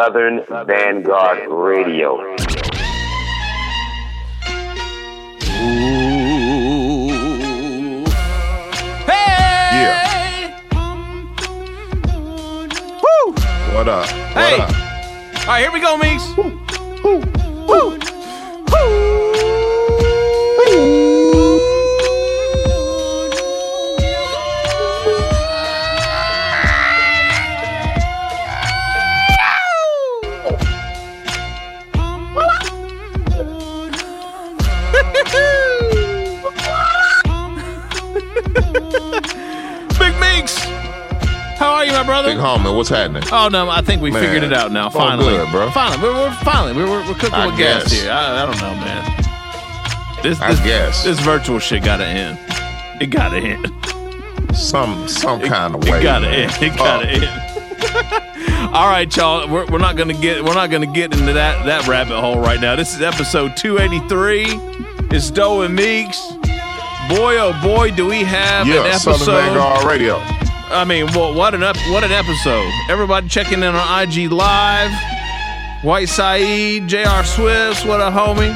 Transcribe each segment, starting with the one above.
Southern Vanguard Radio. Ooh. Hey! Yeah. Woo! What up? What Hey! up? All right, here we go, Meeks. Woo! Woo! Brother? Big homie, what's happening? Oh no, I think we Man, figured it out now. Finally, good, bro. Finally, we're, we're finally we're, we're, cooking I with gas here. I, I don't know, man. This, I guess. this virtual shit gotta end. It gotta end. Some some kind of way. It gotta man. end. It gotta Uh, end. All right, y'all. We're, we're not gonna get we're not gonna get into that that rabbit hole right now. This is episode 283. It's Doe and Meeks. Boy, oh boy, do we have an Yeah, Southern episode. Vanguard Radio. I mean, well, what an ep- what an episode! Everybody checking in on IG Live. White Saeed, Jr. Swift, what a homie.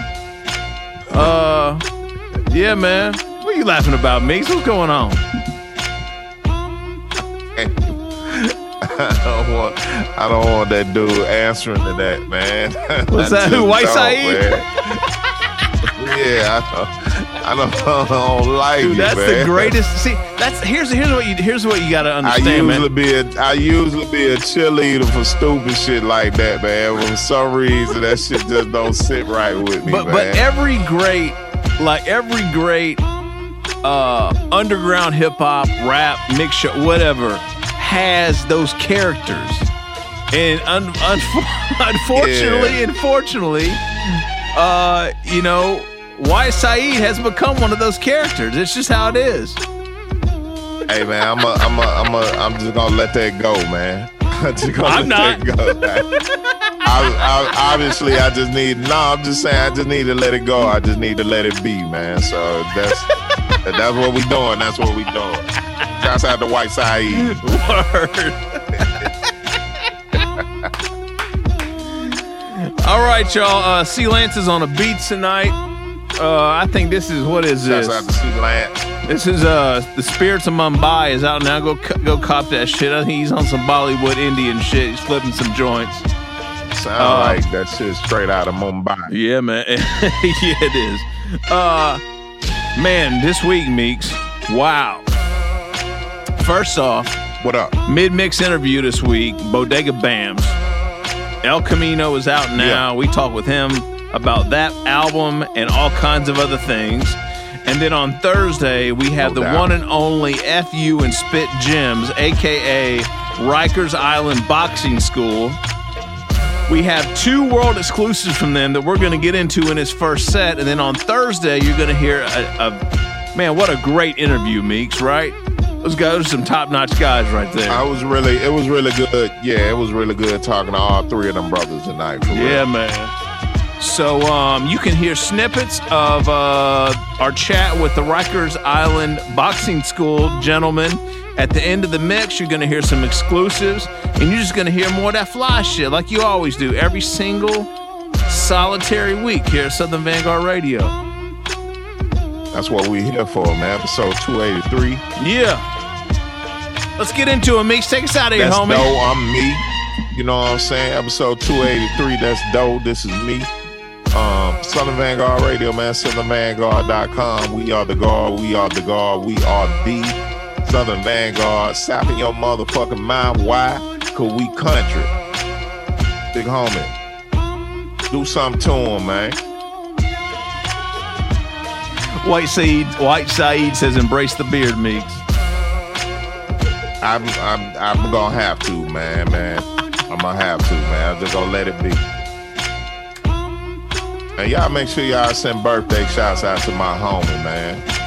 Uh, yeah, man. What are you laughing about, Meeks? What's going on? I don't want I don't want that dude answering to that, man. What's that? Who, White Saeed? yeah, I don't, I don't, don't like Dude, that's the greatest. See, that's here's here's what you here's what you got to understand. I usually man. be a I usually be a cheerleader for stupid shit like that, man. For some reason, that shit just don't sit right with me, But man. but every great, like every great, uh, underground hip hop, rap, mixture, whatever, has those characters. And un- un- unfortunately, Yeah. unfortunately, uh, you know, White Saeed has become one of those characters. It's just how it is. Hey man, I'm a, I'm a, I'm a, I'm just gonna let that go, man. I'm just gonna I'm let that go. man. I, I, obviously, I just need. No, I'm just saying, I just need to let it go. I just need to let it be, man. So that's that's what we doing. That's what we doing. Shouts out to White Side. Word. All right, y'all. Uh, C Lance is on a beat tonight. Uh, I think this is what is Shouts this? out to C Lance. This is uh the Spirits of Mumbai is out now. Go go cop that shit. I think he's on some Bollywood Indian shit. He's flipping some joints. Sound Uh, like that shit straight out of Mumbai. Yeah, man. yeah, it is. Uh, man, this week, Meeks. Wow. First off, What up? mid mix interview this week. Bodega Bamz. El Camino is out now. We talk with him about that album and all kinds of other things. And then on Thursday, we have No the doubt. one and only FU and Spit Gemz, aka Rikers Island Boxing School. We have two world exclusives from them that we're going to get into in his first set. And then on Thursday, you're going to hear a, a man, what a great interview, Meeks, right? Those guys are some top notch guys right there. I was really, it was really good. Yeah, it was really good talking to all three of them brothers tonight. Yeah, real. man. So um, you can hear snippets of uh, our chat with the Rikers Island Boxing School gentlemen. At the end of the mix, you're going to hear some exclusives, and you're just going to hear more of that fly shit like you always do every single solitary week here at Southern Vanguard Radio. That's what we're here for, man. Episode 283. Yeah. Let's get into it, Meeks. Take us out of here, That's homie. Doe. I'm me. You know what I'm saying? Episode 283. That's Doe. This is me. Um, Southern Vanguard Radio, man. SouthernVanguard.com. We are the guard. We are the guard. We are the Southern Vanguard. Sapping your motherfucking mind. Why? Cause we country. Big homie. Do something to him, man. White Saeed, White Saeed says, "Embrace the beard, Meeks." I'm, I'm, I'm gonna have to, man, man. I'm gonna have to, man. I'm just gonna let it be. And y'all make sure y'all send birthday shouts out to my homie, man.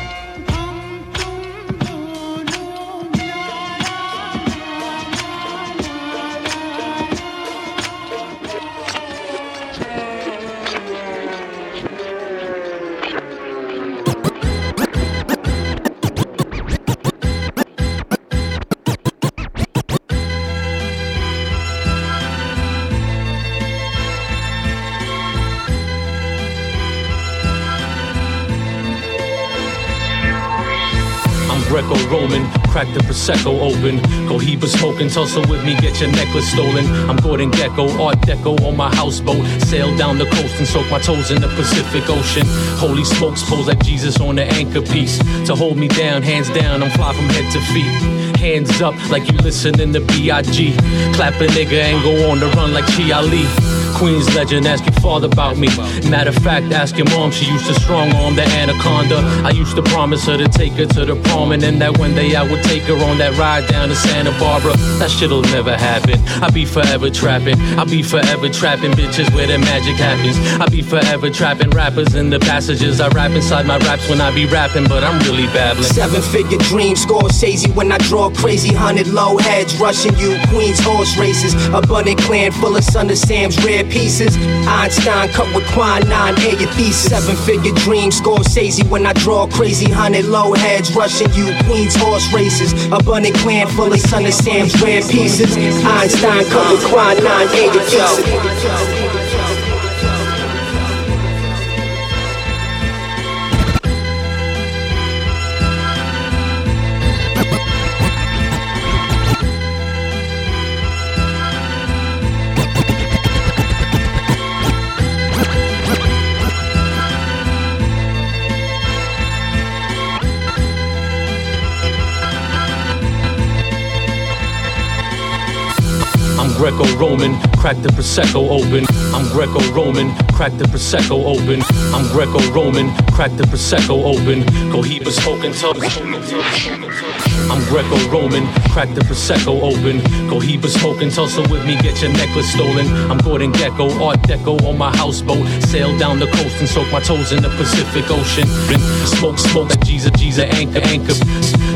Crack the Prosecco open. Cohiba smoking, tussle with me, get your necklace stolen. I'm Gordon Gekko, Art Deco on my houseboat. Sail down the coast and soak my toes in the Pacific Ocean. Holy smokes, pose like Jesus on the anchor piece. To hold me down, hands down, I'm fly from head to feet. Hands up like you listening to B.I.G. Clap a nigga and go on the run like Chi Ali. Queen's legend, ask your father about me. Matter of fact, ask your mom, she used to strong arm the anaconda. I used to promise her to take her to the prom, and then that one day I would take her on that ride down to Santa Barbara. That shit'll never happen. I'll be forever trapping. I'll be forever trapping bitches where the magic happens. I'll be forever trapping rappers in the passages. I rap inside my raps when I be rapping, but I'm really babbling. Seven figure dream, Scorsese when I draw crazy hundred low heads rushing you. Queens horse races, abundant clan full of Son of Sam's rare pieces. Einstein cut with quinine, air your thesis. Seven figure dream, Scorsese when I draw crazy hundred low heads rushing you. Queens horse races, abundant clan full of Son of Sam's rare pieces. Einstein cut with quinine, air your thesis. Greco-Roman, crack the Prosecco open. I'm Greco-Roman, crack the Prosecco open. I'm Greco-Roman, crack the Prosecco open. Cohiba smoking tubs. I'm Greco-Roman, crack the Prosecco open. Cohiba smoking, Tulsa with me, get your necklace stolen. I'm Gordon Gekko, Art Deco on my houseboat. Sail down the coast and soak my toes in the Pacific Ocean. Smoke, smoke, that Jesus, Jesus, anchor, anchor.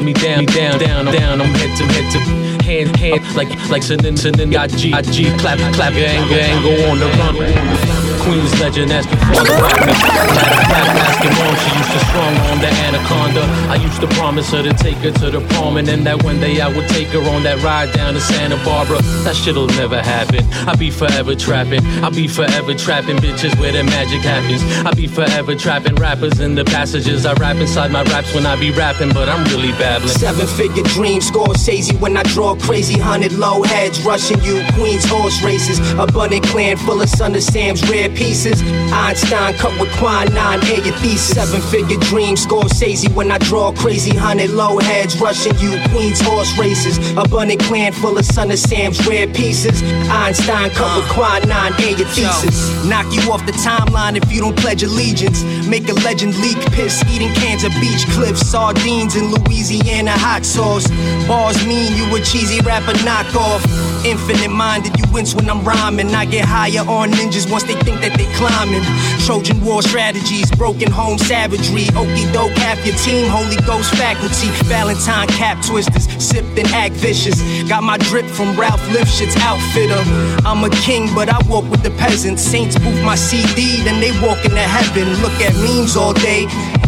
Me down, me down, down, down, I'm head to head to hand, hand, like, like sinin, sinin, got G, I G, clap, clap, gang, gang, go on the run. Queen's legend, your father about me. Matter of fact, ask your mom, she used to strong on the anaconda. I used to promise her to take her to the prom, and then that one day I would take her on that ride down to Santa Barbara. That shit'll never happen. I'll be forever trapping. I'll be forever trapping bitches where the magic happens. I'll be forever trapping rappers in the passages. I rap inside my raps when I be rapping, but I'm really babbling. Seven figure dream, Scorsese when I draw crazy hundred low heads rushing you. Queens horse races, abundant clan full of Son of Sam's rare pieces. Einstein cut with quinine, air your thesis. Seven figure dream, Scorsese when I draw crazy hundred low heads rushing you. Queens horse races, abundant clan full of Son of Sam's rare pieces. Einstein cut with uh. quinine, air your thesis. Knock you off the timeline if you don't pledge allegiance. Make a legend leak piss, eating cans of beach cliffs, sardines in Louisiana hot sauce. Bars mean you a cheesy rapper knockoff. Infinite minded, you wince when I'm rhyming. I get higher on ninjas once they think that they climbing. Trojan War strategies, broken home savagery. Okie doke, half your team, Holy Ghost faculty. Valentine cap twisters, sipped and act vicious. Got my drip from Ralph Lifshitz outfitter. I'm a king, but I walk with the peasants. Saints booth my CD, then they walk into heaven. Look at memes all day.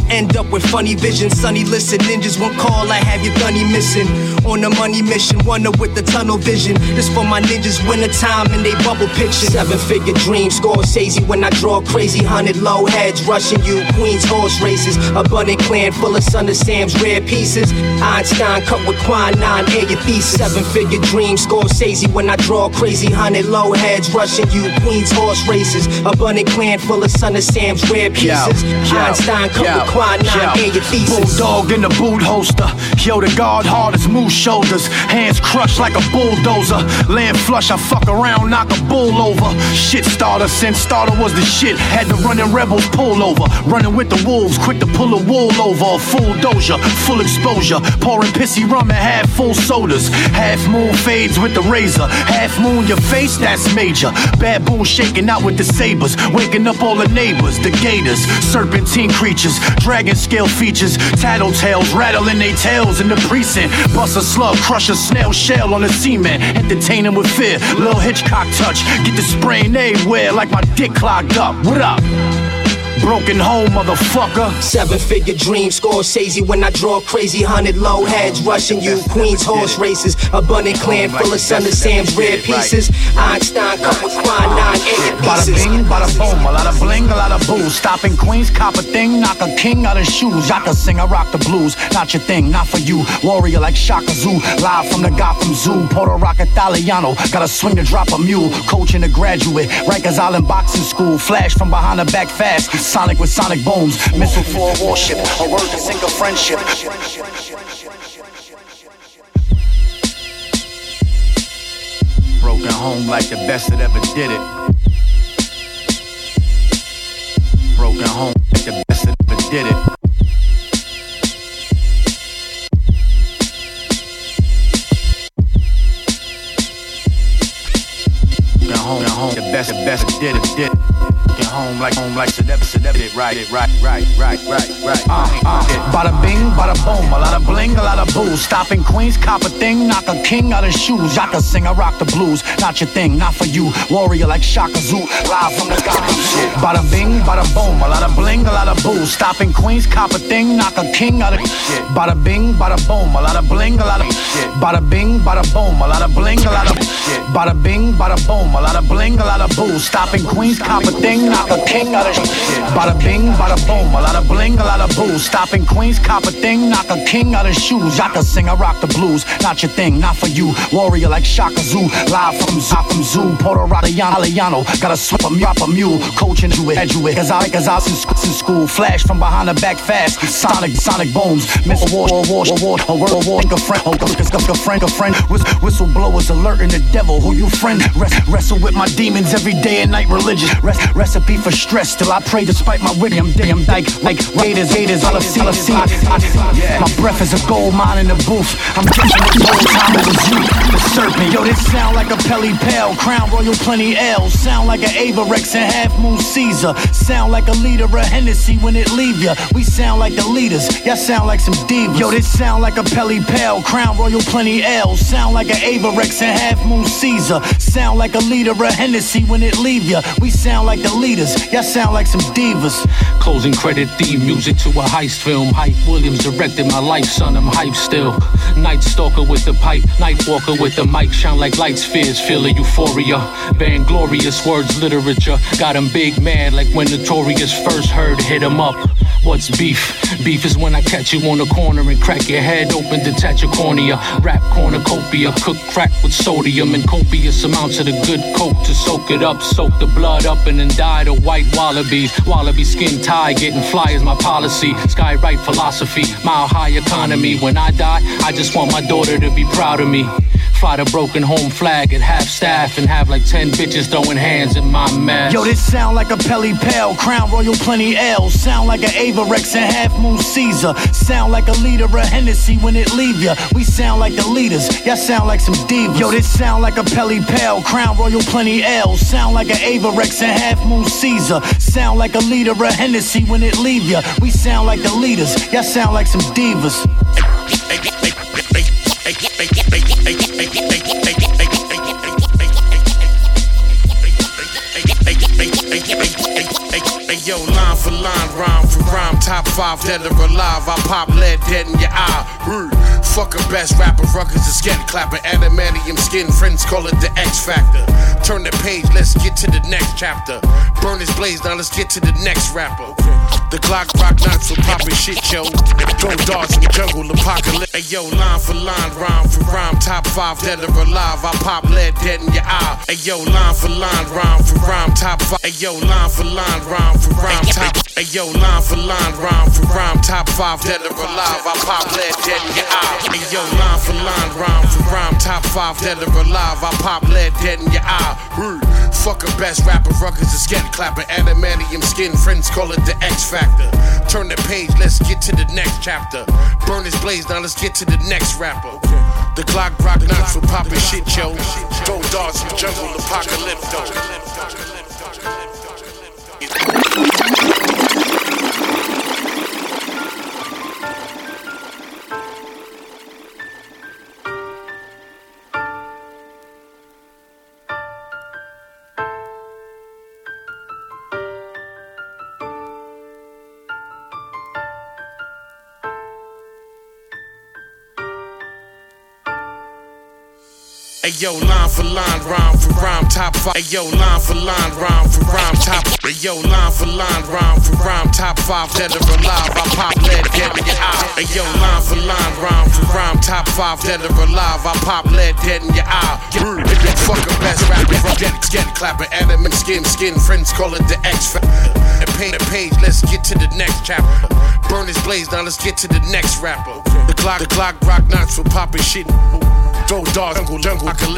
End up with funny visions, sunny listen. Ninjas won't call, I have your gunny missing. On a money mission, wonder with the tunnel vision. This for my ninjas, winter time and they bubble picture. Seven figure dream, Scorsese when I draw crazy hundred low heads rushing you. Queens horse races, abundant clan full of Son of Sam's rare pieces. Einstein cut with quinine, air your thesis. Seven figure dream, Scorsese when I draw crazy hundred low heads rushing you. Queens horse races, abundant clan full of Son of Sam's rare pieces. Einstein cut with quinine, air your thesis. Bulldog in the boot holster. Yo, the guard hard as moose shoulders. Hands crushed like a bulldozer. Land flush, I fuck around, knock a bull over. Shit starter since starter was the shit. Had to the running rebels pull over. Running with the wolves, quick to pull a wool over. A full doja, full exposure. Pouring pissy rum and half full sodas. Half moon fades with the razor. Half moon your face, that's major. Baboon shaking out with the sabers. Waking up all the neighbors, the gators. Serpentine creatures, dragon scale features. Tattletales rattling their tails in the precinct. Bust a slug, crush a snail shell on a cement. Entertain him with fear. Lil Hitchcock touch. Get the sprain everywhere like my dick clogged up. What up? Broken home, motherfucker. Seven figure dream, Scorsese when I draw crazy hundred low heads rushing you. Queens horse races, abundant clan full of Son of Sam's rare pieces. Einstein come with fine nine eight Bada pieces. bing, bada boom, a lot of bling, a lot of booze. Stopping Queens, cop a thing, knock a king out of shoes. I can sing, I rock the blues. Not your thing, not for you. Warrior like Shaka Zoo, live from the Gotham Zoo. Puerto Rock Italiano, gotta swing to drop a mule. Coaching a graduate, Rikers Island boxing school. Flash from behind the back fast, Sonic with sonic booms. Missile for a warship, a word to sink a friendship. Broken home like the best that ever did it. Broken home like the best that ever did it. Home, home, best, the best that did it, did it. Broken home like home like the ever did right, it right, right, right, right, right. Uh, uh. Bada bing, bada boom, a lot of bling, a lot of booze. Stopping Queens, cop a thing, knock a king out of shoes. I can sing, I rock the blues. Not your thing, not for you. Warrior like Shaka Zoo, live from the Gotham Zoo. Bada bing, bada boom, a lot of bling, a lot of booze. Stopping Queens, cop a thing, knock a king out of Bada bing, bada boom, a lot of bling, a lot of Bada bing, bada boom, a lot of bling, a lot of Bada bing, bada boom, a lot of bling, a lot of booze. Stopping Queens, cop a thing, knock a king out of shoes. Bada bing, bada boom, a lot of bling, a lot of booze. Stopping Queens, cop a thing, knock a king out of shoes. I can sing, I rock the blues. Not your thing, not for you. Warrior like Shaka Zoo, live from Gotham Zoo. Puerto Rico, Italiano, gotta swap a mule, a mule. Coaching you it, you it. Cause I, cause I was in school. Flash from behind the back fast. Sonic, sonic booms. Missile war, war, war, war, war, war, war. Think a friend, oh, cause a friend, a friend. Whistleblowers alerting the devil. Who you friend? Rest, wrestle with my demons every day and night. Religious Rest, recipe for stress. Till I pray despite my witty. I'm damn dyke like Raiders, haters. All I see, all I see. I- My breath is a gold mine in the booth. I'm drinking the whole time it was you. The serpent. Yo, this sound like a Pelle Pelle. Crown Royal Plenty L. Sound like an Avirex and Half Moon Caesar. Sound like a leader of Hennessy when it leave ya. We sound like the leaders. Y'all sound like some divas. Yo, this sound like a Pelle Pelle. Crown Royal Plenty L. Sound like an Avirex and Half Moon Caesar. Sound like a leader of Hennessy when it leave ya. We sound like the leaders. Y'all sound like some divas. Closing credit theme music to a heist film. Hype Williams directed my life, son. I'm hype still. Night stalker with the pipe, night walker with the mic. Shine like light spheres, feel a euphoria. Vainglorious words, literature. Got him big mad like when Notorious first heard hit him up. What's beef? Beef is when I catch you on the corner and crack your head open, detach your cornea. Rap cornucopia, cook crack with sodium and copious amounts of the good coke to soak it up, soak the blood up, and then die to white wallabies. Wallaby skin tie, getting fly is my policy. Sky right philosophy, mile high economy. When I die, I just want my daughter to be proud of me. Fly the broken home flag at half staff and have like 10 bitches throwing hands in my mess. Yo, this sound like a Pelle Pelle, Crown Royal Plenty L. Sound like an Avirex and Half Moon Caesar. Sound like a leader of Hennessy when it leave ya. We sound like the leaders. Y'all sound like some divas. Yo, this sound like a Pelle Pelle, Crown Royal Plenty L. Sound like an Avirex and Half Moon Caesar. Sound like a leader of Hennessy when it leave ya. We sound like the leaders. Y'all sound like some divas. Yo, line for line, rhyme for rhyme, top five dead or alive. I pop lead dead in your eye. Rude. Fucking best rapper, ruckers, a skin clapper, adamantium skin, friends call it the X Factor. Turn the page, let's get to the next chapter. Burn his blaze, now let's get to the next rapper. The Glock rock knots for popping shit, yo. Throw darts in the jungle, apocalypse. Hey yo, line for line, rhyme for rhyme, top five dead or alive. I pop lead dead in your eye. Hey yo, line for line, rhyme for rhyme, top five. Hey yo, line for line, rhyme for rhyme, top. Hey yo, line for line, rhyme for rhyme, top five dead or alive. I pop lead dead in your eye. Hey yo, line for line, rhyme for rhyme, top five dead or alive. I pop lead dead in your eye. Rude. Fucking best rapper, ruckers, a skin clapper, adamantium skin, friends call it the X Factor. Turn the page, let's get to the next chapter. Burn his blaze, now let's get to the next rapper. The Glock rock knots for popping shit, yo. Throw darts in jungle, apocalypse, Hey yo, line for line, rhyme for rhyme, top five. Hey yo, line for line, rhyme for rhyme, top. Hey yo, line for line, rhyme for rhyme, top five dead or alive. I pop lead, dead in your eye. Hey yo, line for line, rhyme for rhyme, top five dead or alive. I pop lead, dead in your eye. Fucking best rapper from get mm, get clapper, Adam and skin skin. Friends call it the X. And paint a page, let's get to the next chapter. Burn this blaze, now let's get to the next rapper. The clock, the clock, rock knots for popping shit. Throw dog, jungle, jungle, I can.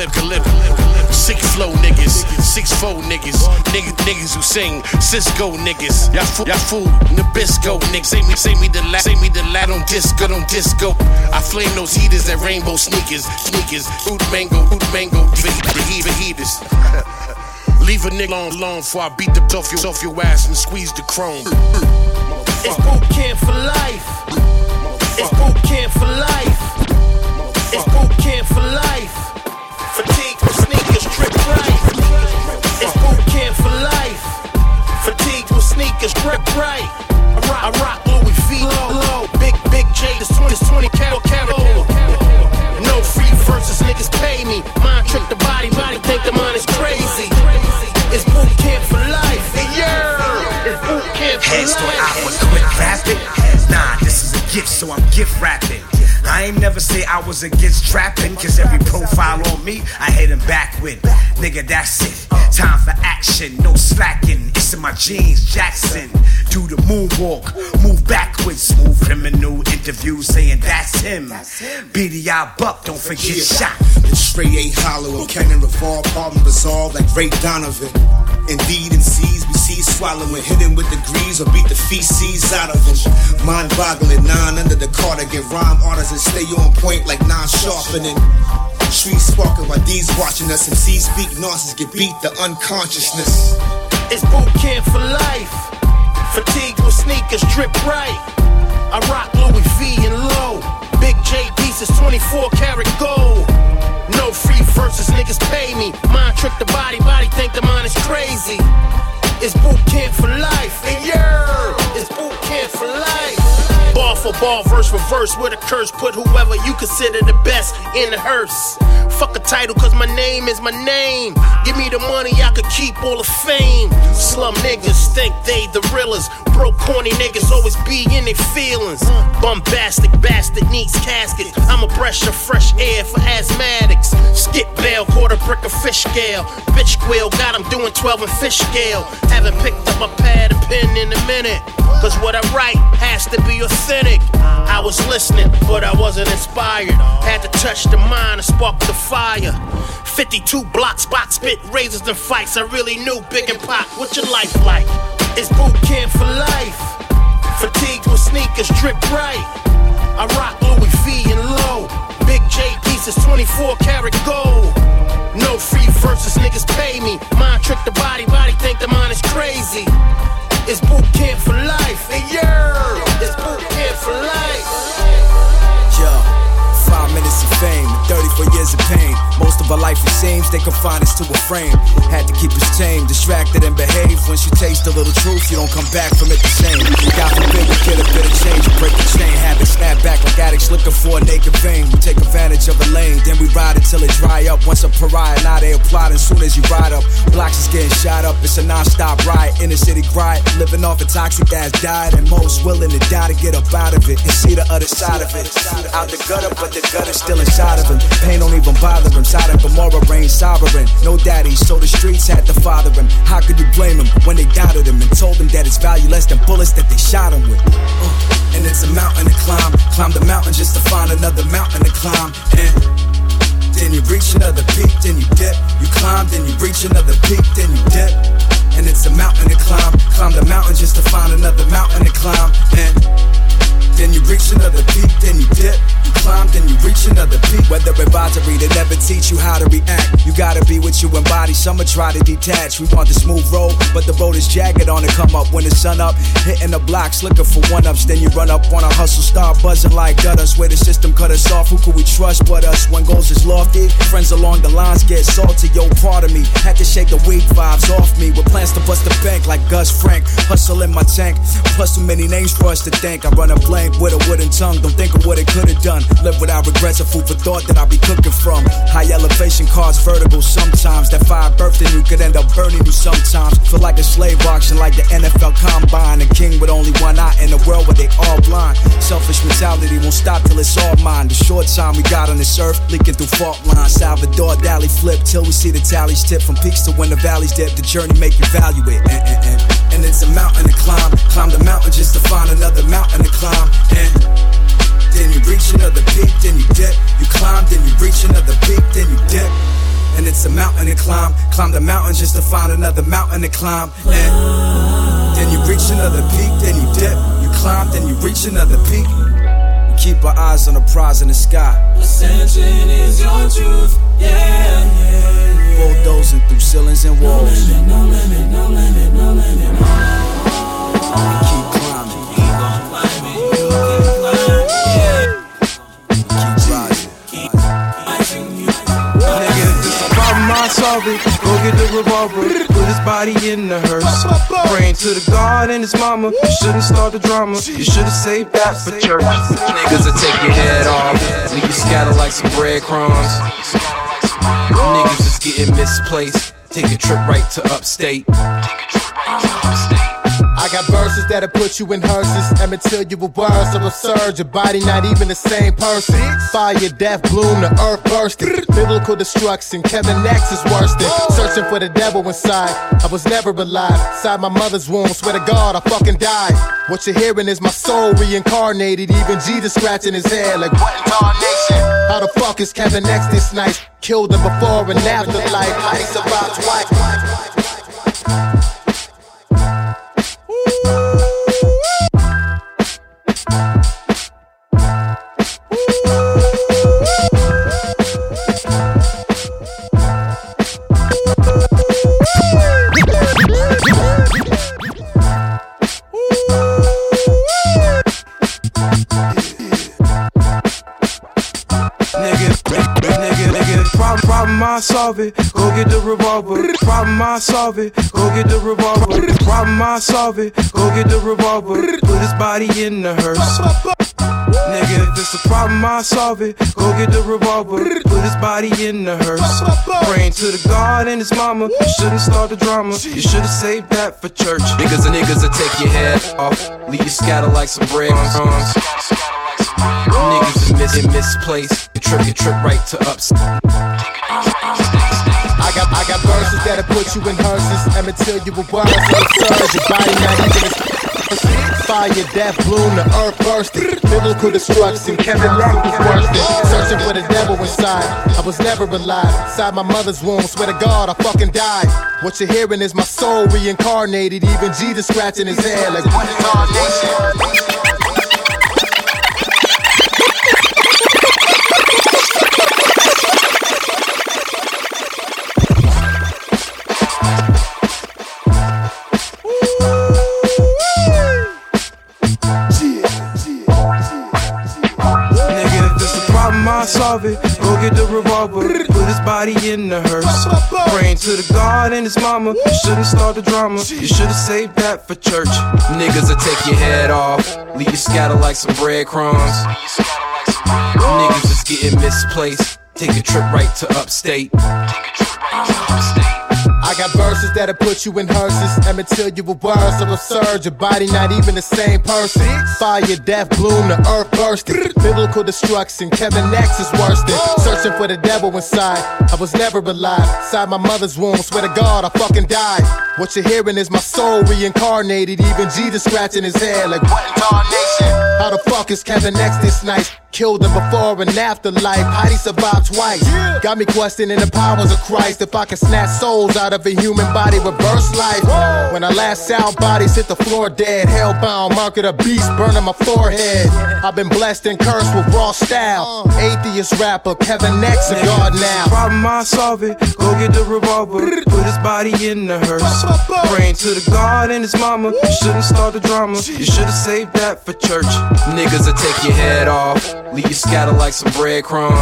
Six flow niggas, six four niggas, niggas, niggas who sing Cisco niggas. Y'all fool, y'all fool, Nabisco niggas. Say me, say me the lad, say me the lad on disco, on disco. I flame those heaters at rainbow sneakers, sneakers. Fruit mango, fruit mango, the heat, heaters. Leave a nigga alone, alone before I beat the off your, off your ass and squeeze the chrome. It's boot camp for life. It's boot camp for life. It's boot camp for life. Fatigue with sneakers, trip right. It's boot camp for life. Fatigue with sneakers, trip right. I rock, I rock Louis V. Low, low. Big, big J. This 20, this 20 carol, carol. No free verses, niggas pay me. Mind trick the body, body think the mind is crazy. It's boot camp for life. Yeah. It's boot camp for Heads thought I life. was quit rapping. Nah, this is a gift, so I'm gift rapping. I ain't never say I was against trapping, cause every profile on me, I hit him back with. Nigga, that's it. Time for action, no slacking. It's in my jeans, Jackson. Do the moonwalk, move backwards. Smooth criminal interview saying that's him. BDI Buck, don't forget shot. The tray ain't hollow, I'm cannon revolve, problem resolved like Ray Donovan. Indeed, in C's, we swallowing, hit him with degrees or beat the feces out of him. Mind boggling, nine under the cardigan, rhyme artists and stay on point like non sharpening. Streets sparking while D's watching us, and C's speak nonsense, get beat the unconsciousness. It's boot camp for life. Fatigue with sneakers, drip right. I rock Louis V and low. Big J pieces, 24 karat gold. No free verses, niggas pay me. Mind trick the body, body think the mind is crazy. It's boot camp for life. And yeah, it's boot camp for life. Ball for ball, verse for verse, with a curse. Put whoever you consider the best in the hearse. Fuck a title, cause my name is my name. Give me the money, I could keep all the fame. Slum niggas think they the realest. Broke, corny niggas always be in their feelings. Bombastic bastard needs casket. I'm a of fresh air for asthmatics. Skip bail, quarter brick of fish scale. Bitch quill, got him doing 12 and fish scale. Haven't picked up a pad and pen in a minute. Cause what I write has to be I was listening, but I wasn't inspired. Had to touch the mind and spark the fire. 52 block spot spit razors and fights. I really knew Big and Pop. What your life like? It's boot camp for life. Fatigued with sneakers, drip right. I rock Louis V and low. Big J pieces, 24 karat gold. No free verses, niggas pay me. Mind trick the body, body think the mind is crazy. It's boot camp for life. And yeah, it's boot for life. Yo, five minutes of fame, 34 years of pain. Most of our life it seems they confine us to a frame. Had to keep us tame, distracted and behave. Once you taste a little truth, you don't come back from it the same. God forbid we get a bit of change, break the chain. Habits snap back like addicts looking for a naked vein. We take advantage of a lane, then we ride it it dry up. Once a pariah, now they applaud. As soon as you ride up, blocks is getting shot up. It's a non-stop riot, inner city grind, living off a toxic ass diet, and most willing to die to get up out of it and see the other side of it. Out the gutter, but the gutter's still inside of him. Pain don't even bother him. Side of Gomorrah reigns sovereign. No daddy, so the streets had to father him. How could you blame him when they doubted him and told him that it's value less than bullets that they shot him with? Uh, and it's a mountain to climb. Climb the mountain just to find another mountain to climb. And then you reach another peak, then you dip. You climb, then you reach another peak, then you dip. And it's a mountain to climb. Climb the mountain just to find another mountain to climb. And then you reach another peak, then you dip. Climb, then you reach another peak. Whether advisory, they never teach you how to react. You gotta be what you embody. Some will try to detach. We want the smooth road, but the road is jagged on the come up. When the sun up, hitting the blocks, looking for one ups. Then you run up on a hustle, start buzzing like gutters. Where the system cut us off, who could we trust but us? When goals is lofty, friends along the lines get salty. Yo, part of me had to shake the weak vibes off me. With plans to bust the bank like Gus Frank. Hustle in my tank, plus too many names for us to thank. I run a blank with a wooden tongue. Don't think of what it could have done. Live without regrets, a food for thought that I'll be cooking from. High elevation cause vertigo sometimes. That fire birthing you could end up burning you sometimes. Feel like a slave auction, like the NFL combine. A king with only one eye in a world where they all blind. Selfish mentality won't stop till it's all mine. The short time we got on this earth, leaking through fault lines. Salvador Dali flip till we see the tallies tip. From peaks to when the valleys dip, the journey make you value it. And, and, and, and it's a mountain to climb. Climb the mountain just to find another mountain to climb. And then you reach another peak, then you dip. You climb, then you reach another peak, then you dip. And it's a mountain to climb. Climb the mountain just to find another mountain to climb. And then you reach another peak, then you dip. You climb, then you reach another peak. We keep our eyes on the prize in the sky. Ascension is your truth. Yeah, yeah, yeah. Bulldozing through ceilings and walls. No limit, no limit, no limit, no limit. We keep Go get the revolver, put his body in the hearse. Praying to the God and his mama. You shouldn't start the drama. You should've saved that for church. Niggas will take your head off, leave you scatter like some breadcrumbs. Niggas just getting misplaced. Take a trip right to upstate. I got verses that'll put you in hearses. I'ma tell you a word so absurd. Your body not even the same person. Fire, death, bloom, the earth bursting. Biblical destruction. Kevin X is worse than searching for the devil inside. I was never alive. Inside my mother's womb. Swear to God, I fucking died. What you're hearing is my soul reincarnated. Even Jesus scratching his head like what incarnation? How the fuck is Kevin X this nice? Killed him before and after life. How he survived twice. Problem, problem, I solve it. Go get the revolver. Problem, I solve it. Go get the revolver. Problem, I solve it. Go get the revolver. Put his body in the hearse. Nigga, if it's a problem, I solve it. Go get the revolver. Put his body in the hearse. Praying to the God and his mama. You shouldn't start the drama. You should've saved that for church. Niggas and niggas will take your head off. Leave you scatter like some breadcrumbs. Niggas is missing misplaced. You trip, you trip right to ups. I got I got verses that'll put you in hearses. I'ma tell you a word so absurd. Your body not even the Fire, death, bloom, the earth bursting. Biblical destruction. Kevin Lang was worse than searching for the devil inside. I was never alive. Inside my mother's womb. Swear to God, I fucking died. What you're hearing is my soul reincarnated. Even Jesus scratching his head like Solve it. Go get the revolver, put his body in the hearse. Praying to the God and his mama. You shouldn't start the drama. You should've saved that for church. Niggas will take your head off, leave you scatter like some breadcrumbs. Niggas just getting misplaced. Take a trip right to upstate. Take a trip right to upstate. I got verses that'll put you in hearses. I'ma tell you a word so absurd. Your body not even the same person. Fire, death, bloom, the earth bursting. Biblical destruction. Kevin X is worse than searching for the devil inside. I was never alive. Inside my mother's womb. Swear to God, I fucking died. What you're hearing is my soul reincarnated. Even Jesus scratching his head like what incarnation? How the fuck is Kevin X this nice? Killed him before and after life. How'd he survive twice? Got me questioning the powers of Christ. If I can snatch souls out of a human body, reverse life. When I last sound bodies hit the floor dead. Hellbound, mark of the beast burning my forehead. I've been blessed and cursed with raw style. Atheist rapper, Kevin X, a god now. Problem, I solve it. Go get the revolver, put his body in the hearse. Praying to the God and his mama. You shouldn't start the drama. You should've saved that for church. Niggas will take your head off, leave you scatter like some breadcrumbs.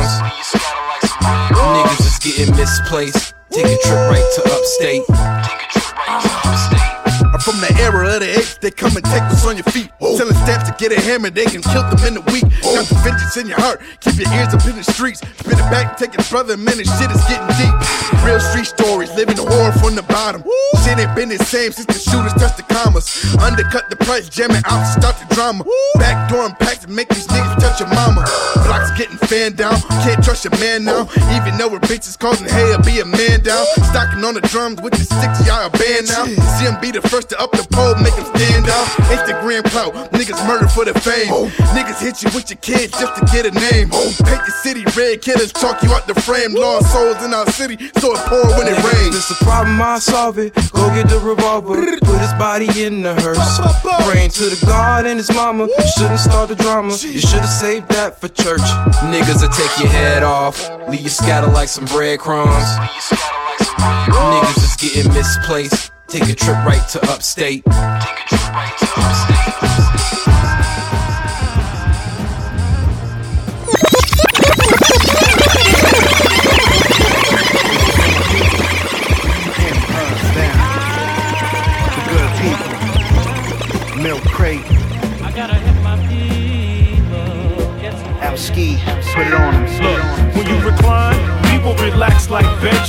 Niggas just getting misplaced. Take a trip right to upstate. From the era of the apes, they come and take what's on your feet. Oh. Selling stamps to get a hammer, they can kill them in a week. Oh. Got the vengeance in your heart, keep your ears up in the streets. Spin it back, take it brother, man, this shit is getting deep. Real street stories, living the horror from the bottom. Shit ain't been the same since the shooters touched the commas. Undercut the price, jamming out to start the drama. Backdooring packs to make these niggas touch your mama. Blocks getting fanned down, can't trust your man now. Even though her bitch is causing hell, be a man down. Stocking on the drums with the sticks, y'all a band now. See him be the first to up the pole, make him stand up. Instagram clout, niggas murder for the fame. Oh. Niggas hit you with your kids just to get a name. Oh. Paint the city red, killers talk you out the frame. Lost souls in our city, so it pour when it rains. It's a problem, I solve it. Go get the revolver, put his body in the hearse. Praying to the God and his mama. You shouldn't start the drama. You should've saved that for church. Niggas will take your head off, leave you scatter like some breadcrumbs. Niggas is getting misplaced. Take a trip right to upstate. Take a trip right to upstate. Good people. Milk crate. I gotta hit my people. Get some Out ski. Put it on them. Look,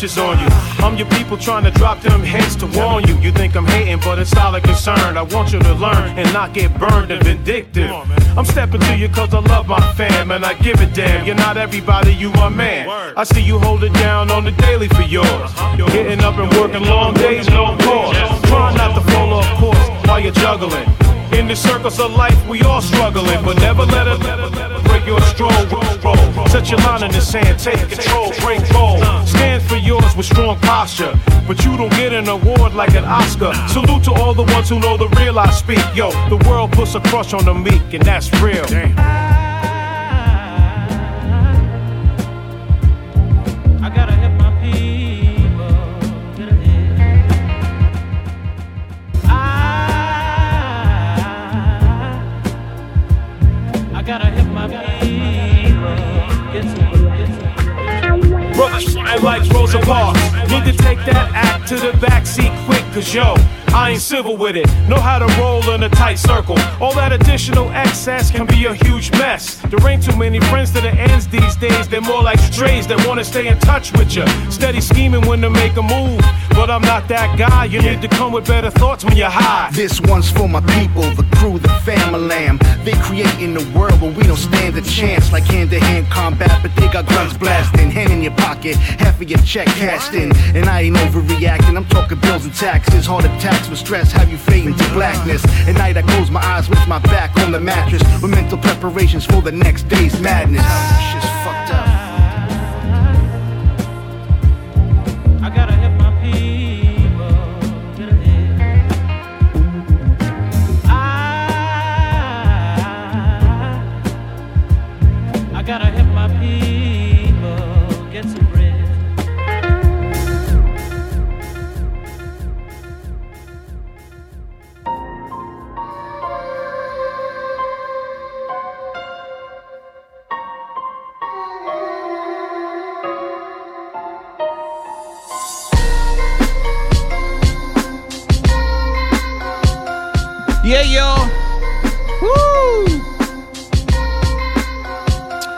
on you. I'm your people trying to drop them heads to warn you. You think I'm hating, but it's all a concern. I want you to learn and not get burned and vindictive. I'm stepping to you cause I love my fam and I give a damn. You're not everybody, you my man. I see you hold it down on the daily for yours. Getting up and working long days, no pause. Trying not to fall off course while you're juggling. In the circles of life, we all struggling, but never let it, break your stroll. Roll. Set your line in the sand, take control, break bold. Stand for yours with strong posture, but you don't get an award like an Oscar. Salute to all the ones who know the real I speak. Yo, the world puts a crush on the meek, and that's real. I gotta hit my Brothers flying like Rosa Parks. Need to take that act to the backseat quick, cause yo, I ain't civil with it. Know how to roll in a tight circle. All that additional excess can be a huge mess. There ain't too many friends to the ends these days. They're more like strays that wanna stay in touch with you. Steady scheming when to make a move. But I'm not that guy. You need to come with better thoughts when you're high. This one's for my people, the crew, the family. They creating a world where we don't stand a chance. Like hand to hand combat, but they got guns blasting. Hand in your pocket, half of your check cashed in. And I ain't overreacting, I'm talking bills and taxes. Heart attacks with stress, have you fading to blackness. At night I close my eyes with my back on the mattress. With mental preparations for the next day's madness. Shit's fucked up. I gotta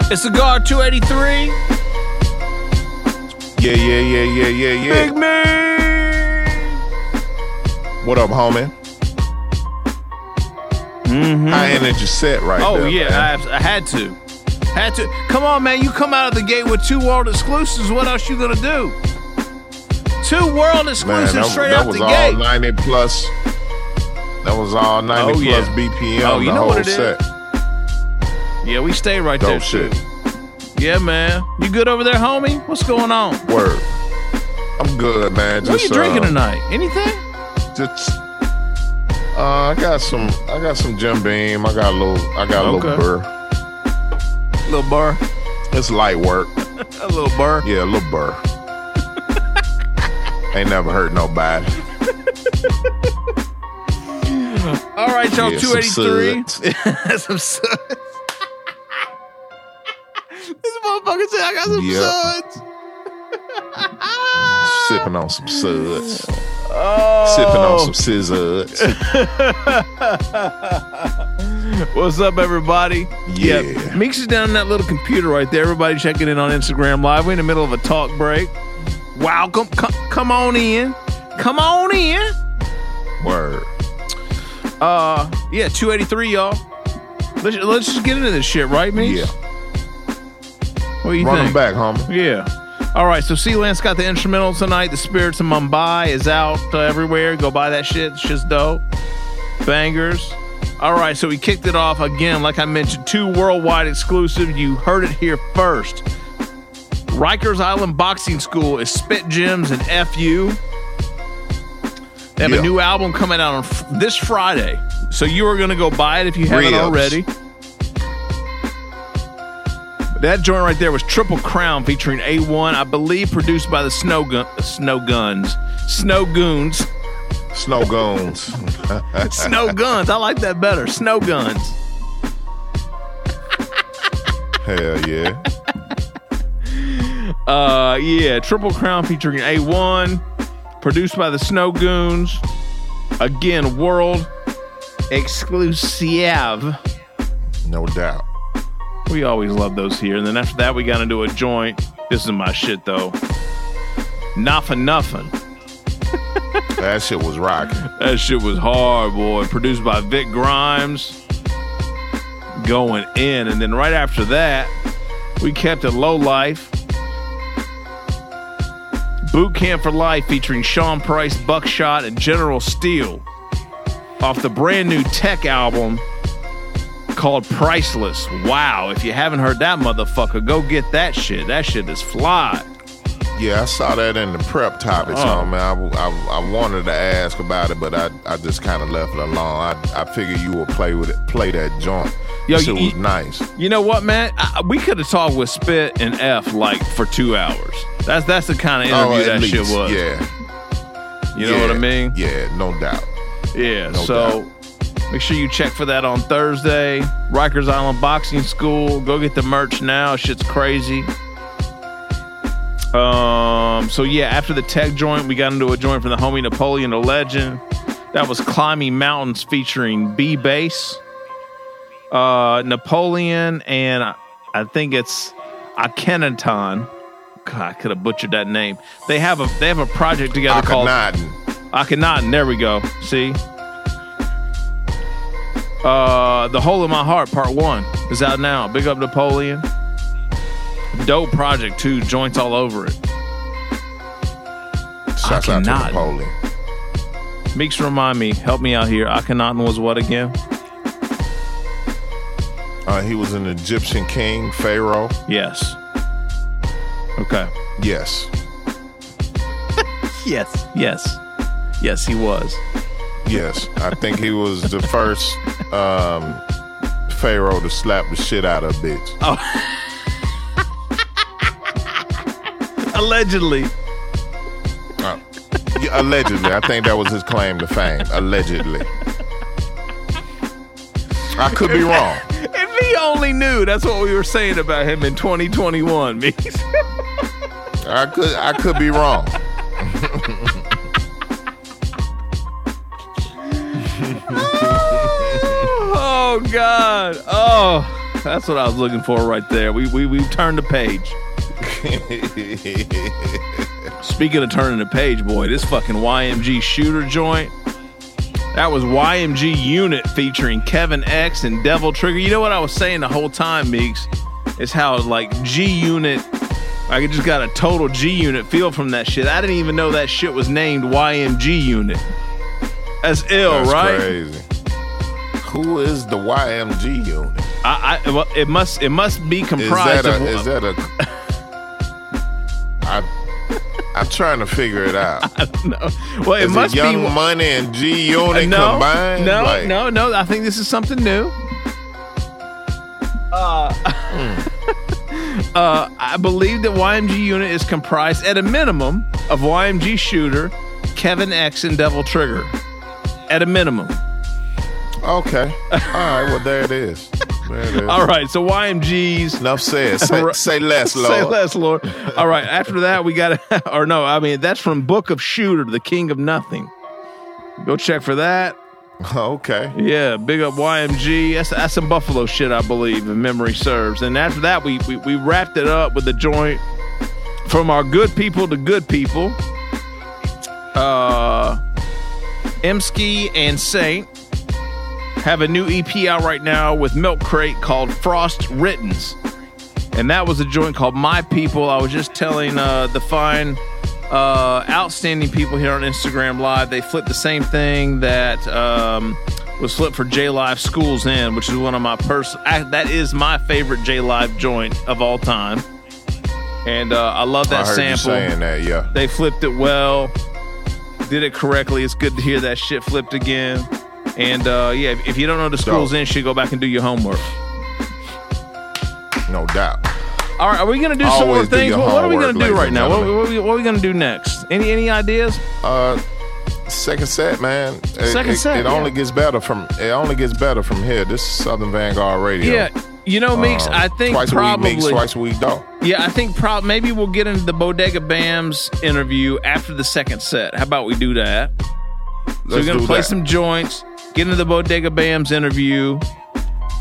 It's guard 283. Yeah, yeah, yeah, yeah, yeah, yeah. Big man. What up, homie? Mm-hmm. High energy set right oh, there. yeah. I, I had to. Had to. Come on, man. You come out of the gate with two world exclusives. What else you gonna do? Two world exclusives Man, that, straight that out was the all gate. 90 plus. That was all 90 Oh, plus yeah. BPM. Oh, you the know whole what it is. Yeah, we stay right Dope there. shit. Yeah, man. You good over there, homie? What's going on? Word. I'm good, man. What are you drinking uh, tonight? Anything? Just uh, I got some I got some Jim Beam. I got a little I got a Okay. little burr. little burr. It's light work. A little burr. Yeah, a little burr. Ain't never hurt nobody. All right, y'all. Yeah, Two some eighty three. Some suds. This motherfucker said I got some Yep. suds. Sipping on some suds. Oh. Sipping on some scissors. What's up, everybody? Yeah. Meeks is down in that little computer right there. Everybody checking in on Instagram Live. We're in the middle of a talk break. Welcome. Come, come on in. Come on in. Word. Uh, yeah, 283, y'all. Let's, let's just get into this shit, right, Meeks? Yeah. What do you Run think? back, homie. Yeah. All right, so Sealant's got the instrumental tonight. The Spirits of Mumbai is out uh, everywhere. Go buy that shit. It's just dope. Bangers. All right, so we kicked it off again, like I mentioned, two worldwide exclusive. You heard it here first. Rikers Island Boxing School is Spit Gemz and FU. They have Yeah. a new album coming out on f- this Friday. So you are going to go buy it if you haven't Ribs. already. That joint right there was Triple Crown featuring A1, I believe produced by the Snow Gun- Snow Guns. Snow Goons. Snow Goons. Snow Guns. I like that better. Snow Guns. Hell yeah. Uh yeah, Triple Crown featuring A1, produced by the Snow Goons. Again, world exclusive. No doubt. We always love those here. And then after that, we got into a joint. This is my shit though. Not for nothing. That shit was rocking. That shit was hard, boy. Produced by Vic Grimes. Going in. And then right after that, we kept it low life. Boot Camp for Life featuring Sean Price, Buckshot, and General Steele off the brand new Tek album called Priceless. Wow. If you haven't heard that motherfucker, go get that shit. That shit is fly. Yeah, I saw that in the prep topics, Oh. oh. man. I, I, I wanted to ask about it, but I, I just kind of left it alone. I, I figured you would play with it, play that joint. Yo, shit was nice. You know what, man? I, we could have talked with Spit and F like for two hours. That's that's the kind of Oh, interview at that shit was. Yeah, You know what I mean? Yeah, no doubt. Yeah. No so make sure you check for that on Thursday. Rikers Island Boxing School. Go get the merch now. Shit's crazy. Um. So yeah, after the Tek joint, we got into a joint from the homie Napoleon da Legend. That was Climbing Mountains featuring B Bass, uh, Napoleon, and I, I think it's Akhenaton. God, I could have butchered that name. They have a they have a project together called Akhenaten. Akhenaten. There we go. See. Uh, the Hole in My Heart Part One is out now. Big up Napoleon. Dope project too. Joints all over it. Shouts out to Napoleon. Meeks, remind me. Help me out here. Akhenaten was what again? Uh, he was an Egyptian king, Pharaoh. Yes. Okay. Yes. Yes. Yes. Yes, he was. Yes. I think he was the first um, Pharaoh to slap the shit out of a bitch. Oh. Allegedly. Uh, yeah, allegedly. I think that was his claim to fame. Allegedly. I could be wrong. If he only knew, that's what we were saying about him in 2021, Meeks. I could I could be wrong. Oh God. Oh, that's what I was looking for right there. We we we turned the page. Speaking of turning the page, boy, this fucking YMG shooter joint. That was YMG Unit featuring Kevin X and Devil Trigger. You know what I was saying the whole time, Meeks? Is how like G Unit, I just got a total G Unit feel from that shit. I didn't even know that shit was named YMG Unit. That's ill, That's right? crazy. Who is the YMG unit? I, I well, it must it must be Is comprised that of. Is that a? I, I'm trying to figure it out. no. Well, it is must it Young be Money and G Unit no, combined? No, Like, no, no. I think this is something new. Uh, uh, I believe that YMG unit is comprised at a minimum of YMG shooter, Kevin X, and Devil Trigger. At a minimum. Okay. All right. Well, there it is. There it is. All right. So YMG's. Enough said. Say, say less, Lord. Say less, Lord. All right. After that, we got, or no, I mean, that's from Book of Shooter, the King of Nothing. Go check for that. Okay. Yeah, big up YMG. That's, that's some Buffalo shit, I believe, if memory serves. And after that, we, we, we wrapped it up with the joint from our good people to good people. Uh, Emsky and Saint have a new EP out right now with Milk Crate called Frost Writtens. And that was a joint called My People. I was just telling uh, the fine, uh, outstanding people here on Instagram Live, they flipped the same thing that um, was flipped for J Live Schools In, which is one of my personal, that is my favorite J Live joint of all time. And uh, I love that I sample. saying that, yeah. They flipped it well, did it correctly. It's good to hear that shit flipped again. And uh, yeah, if, if you don't know the schools in, shit, go back and do your homework. No doubt. All right, are we gonna do some more Always do things? your What, what are we gonna do ladies right and now? What, gentlemen. what, we- what are we gonna do next? Any any ideas? Uh, second set, man. It- Second it, set, It only yeah. gets better from. It only gets better from here. This is Southern Vanguard Radio. Yeah, you know, Meeks, Um, I think twice probably a week, Meeks, twice a week, dog. Yeah, I think prob maybe we'll get into the Bodega Bamz interview after the second set. How about we do that? so we're Let's gonna do play that. some joints, get into the Bodega Bamz interview,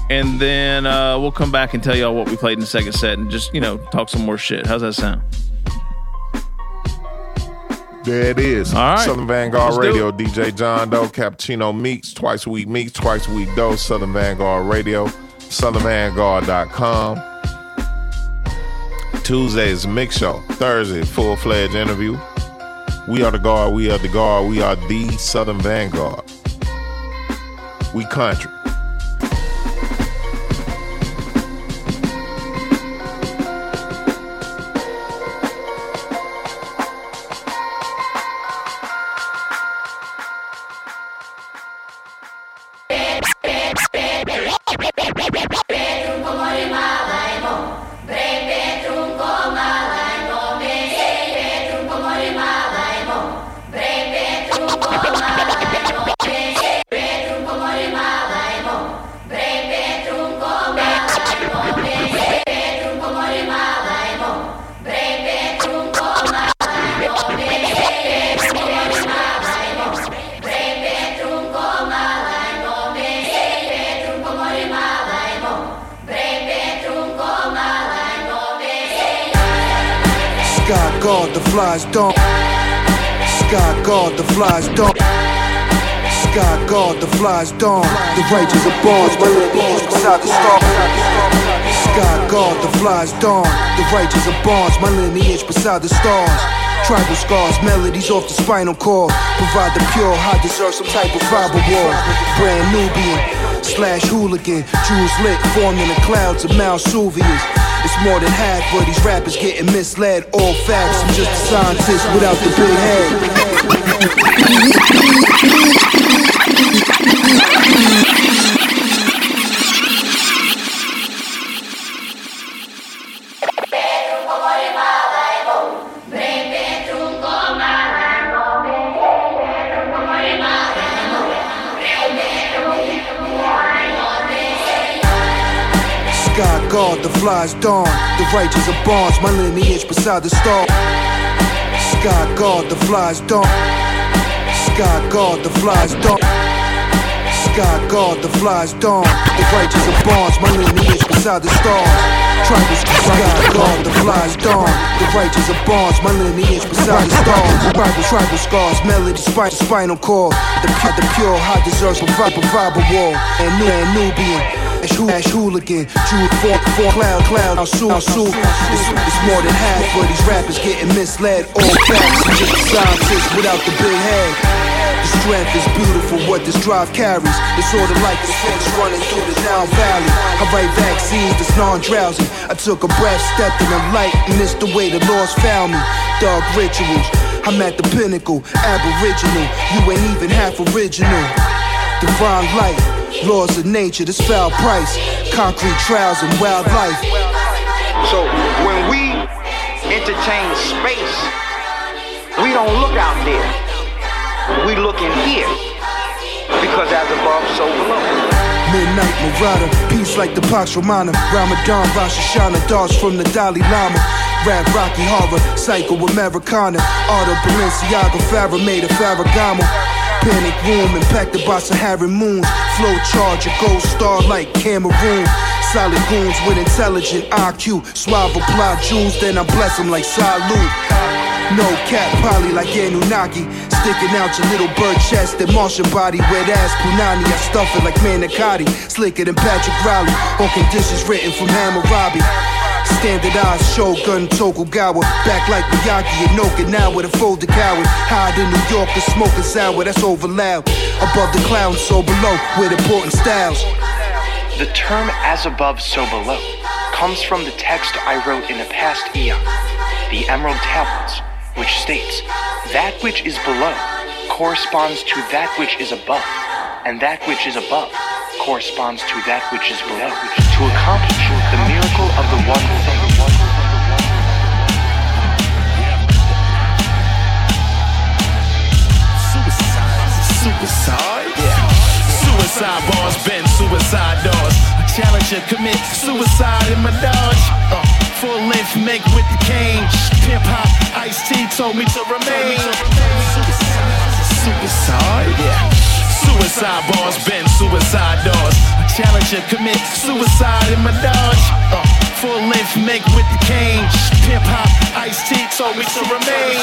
and then uh, we'll come back and tell y'all what we played in the second set and just you know talk some more shit. How's that sound? There it is. All right. Southern Vanguard Let's Radio, DJ John Doe, Cappuccino Meeks, twice a week Meeks, twice a week Doe, Southern Vanguard Radio, SouthernVanguard.com. Tuesday is Mix Show. Thursday, full fledged interview. We are the guard, we are the guard, we are the Southern Vanguard. We country. Sky guard, the flies don't. Sky guard, the flies don't. Sky guard, the flies don't. The righteous are bars, my lineage beside the star. Sky guard, the flies don't. The righteous are bars, my lineage beside the stars. Tribal scars, melodies off the spinal cord. Provide the pure, I deserve some type of fiber war. Brand Nubian, slash hooligan. Jews lit, formed in the clouds of Mount Suvius. It's more than half, but these rappers getting misled. All facts, I'm just a scientist without the big head. Flies dawn. The righteous are bonds, my lineage beside the star. Sky guard, the flies dawn. Sky guard, the flies dawn. Sky guard, the flies dawn. The righteous are bonds, my lineage beside the stars. Tribal sky guard, the flies dawn. The righteous are bonds, my lineage beside the stars. Tribal, tribal scars, melody, spine, spinal cord. The the pure, high deserves provide, provide a wall. And new and Nubian. Ash, Hool- Ash hooligan, Jew, four, four, cloud, cloud, I'll sue, I'll sue. It's, it's more than half, but these rappers getting misled. All facts, a without the big head. The strength is beautiful, what this drive carries. It's sorta like the fence running through the down valley. I write vaccines that's non-drowsy. I took a breath, stepped in the light, and it's the way the Lord's found me. Dog rituals, I'm at the pinnacle, aboriginal. You ain't even half original. Divine light, laws of nature, this foul price. Concrete trials and wildlife. So when we entertain space, we don't look out there. We look in here. Because as above, so below. Midnight Marauder, peace like the Pax Romana. Ramadan, Rosh Hashanah, dogs from the Dalai Lama. Rap Rocky Horror, Psycho Americana. Art of Balenciaga, Farrah made of Ferragamo. Panic room impacted by Saharan moons. Flow charge, a gold star like Cameroon. Solid goons with intelligent IQ. Suave apply jewels, then I bless them like salute. No cap, probably like Anunnaki. Sticking out your little bird chest and Martian body. Wet ass Punani, I stuff it like Manicotti. Slicker than Patrick Riley. On conditions written from Hammurabi. Standardized Shogun Tokugawa. Back like Miyagi and Okinawa. The folded coward. Hide in New York, the smoking sour. That's over loud. Above the clouds, so below. With important styles. The term as above, so below comes from the text I wrote in a past eon, the Emerald Tablets, which states, That which is below corresponds to that which is above, and that which is above corresponds to that which is below, to accomplish the miracle of the one thing. Suicide? Yeah. Suicide bars bend suicide doors. Challenger commit suicide in my dodge. Uh, full length make with the cane. Pimp hop, Ice T told me to remain. Suicide. Suicide? Yeah. Suicide bars bend suicide doors. Challenger commit suicide in my dodge. Uh, full length make with the cane. Pimp hop, Ice T told me to remain.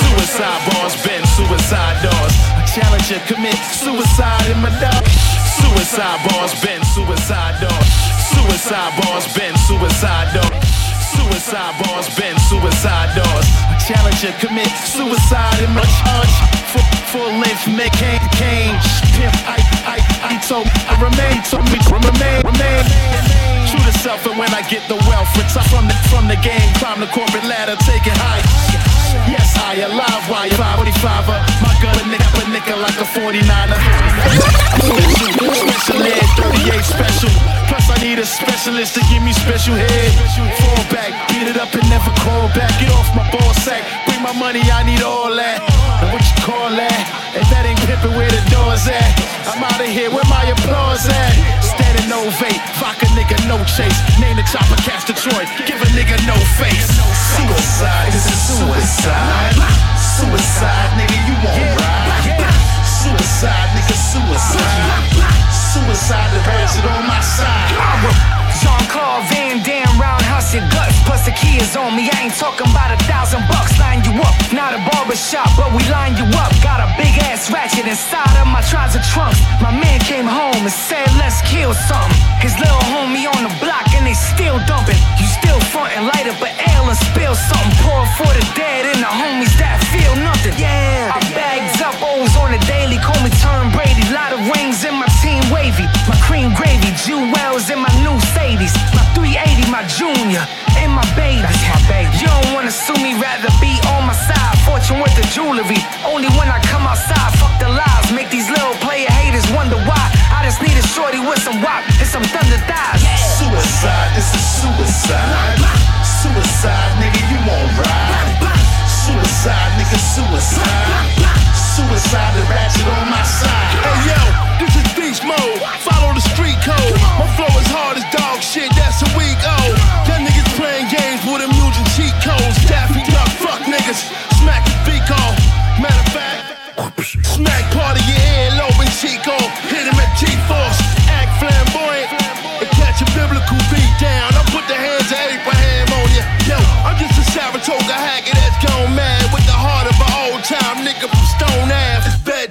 Suicide bars bend suicide doors. Challenger commit suicide in my dodge. Suicide bars bend suicide doors. Suicide bars bend suicide doors. Suicide bars bend suicide doors. Challenger commit suicide in my charge. Full, length make cane, cane. Pimp, I, I, I told I remain, told me to remain, remain. To self, and when I get the wealth, retire from the from the game, climb the corporate ladder, take it high. Yes, I alive, why you 45 My gun a nigga, a nigga like a 49er. Special ed, 38 special. Plus, I need a specialist to give me special head. Fall back, beat it up and never call back. Get off my ball sack, bring my money, I need all that. And what you call that? If that ain't pimpin', where the doors at? I'm out of here, where my applause at? Standing ovate, vodka nigga, no chase. Name the chopper, cast Detroit, give a nigga no face. Suicide, this is suicide. Suicide, nigga, you won't ride. Suicide, nigga, suicide. Suicide, the birds are on my side. Jean-Claude Van Damme, roundhouse your guts. Plus the key is on me. I ain't talking about a thousand bucks. Line you up, not a barber shop, but we line you up. Got a big ass ratchet inside of my trouser trunks. My man came home and said, let's kill something. His little homie on the block and they still dumping. You still frontin', light up an ale and spill something. Pour for the dead and the homies that feel nothing. Yeah, I bags up O's on the daily. Call me Tom Brady. Lot of rings in my team wavy. My cream gravy, jewels in my new Sadies. My 380, my junior, and my baby. That's my baby. You don't wanna sue me, rather be on my side. Fortune with the jewelry. Only when I come outside, fuck the lies. Make these little player haters wonder why. I just need a shorty with some wop and some thunder thighs. Suicide, this is suicide. Suicide, nigga, you won't ride. Suicide, nigga, suicide. Suicide, the ratchet on my side. Hey yo, this is beast mode. Follow the street code. My flow is hard as dog shit,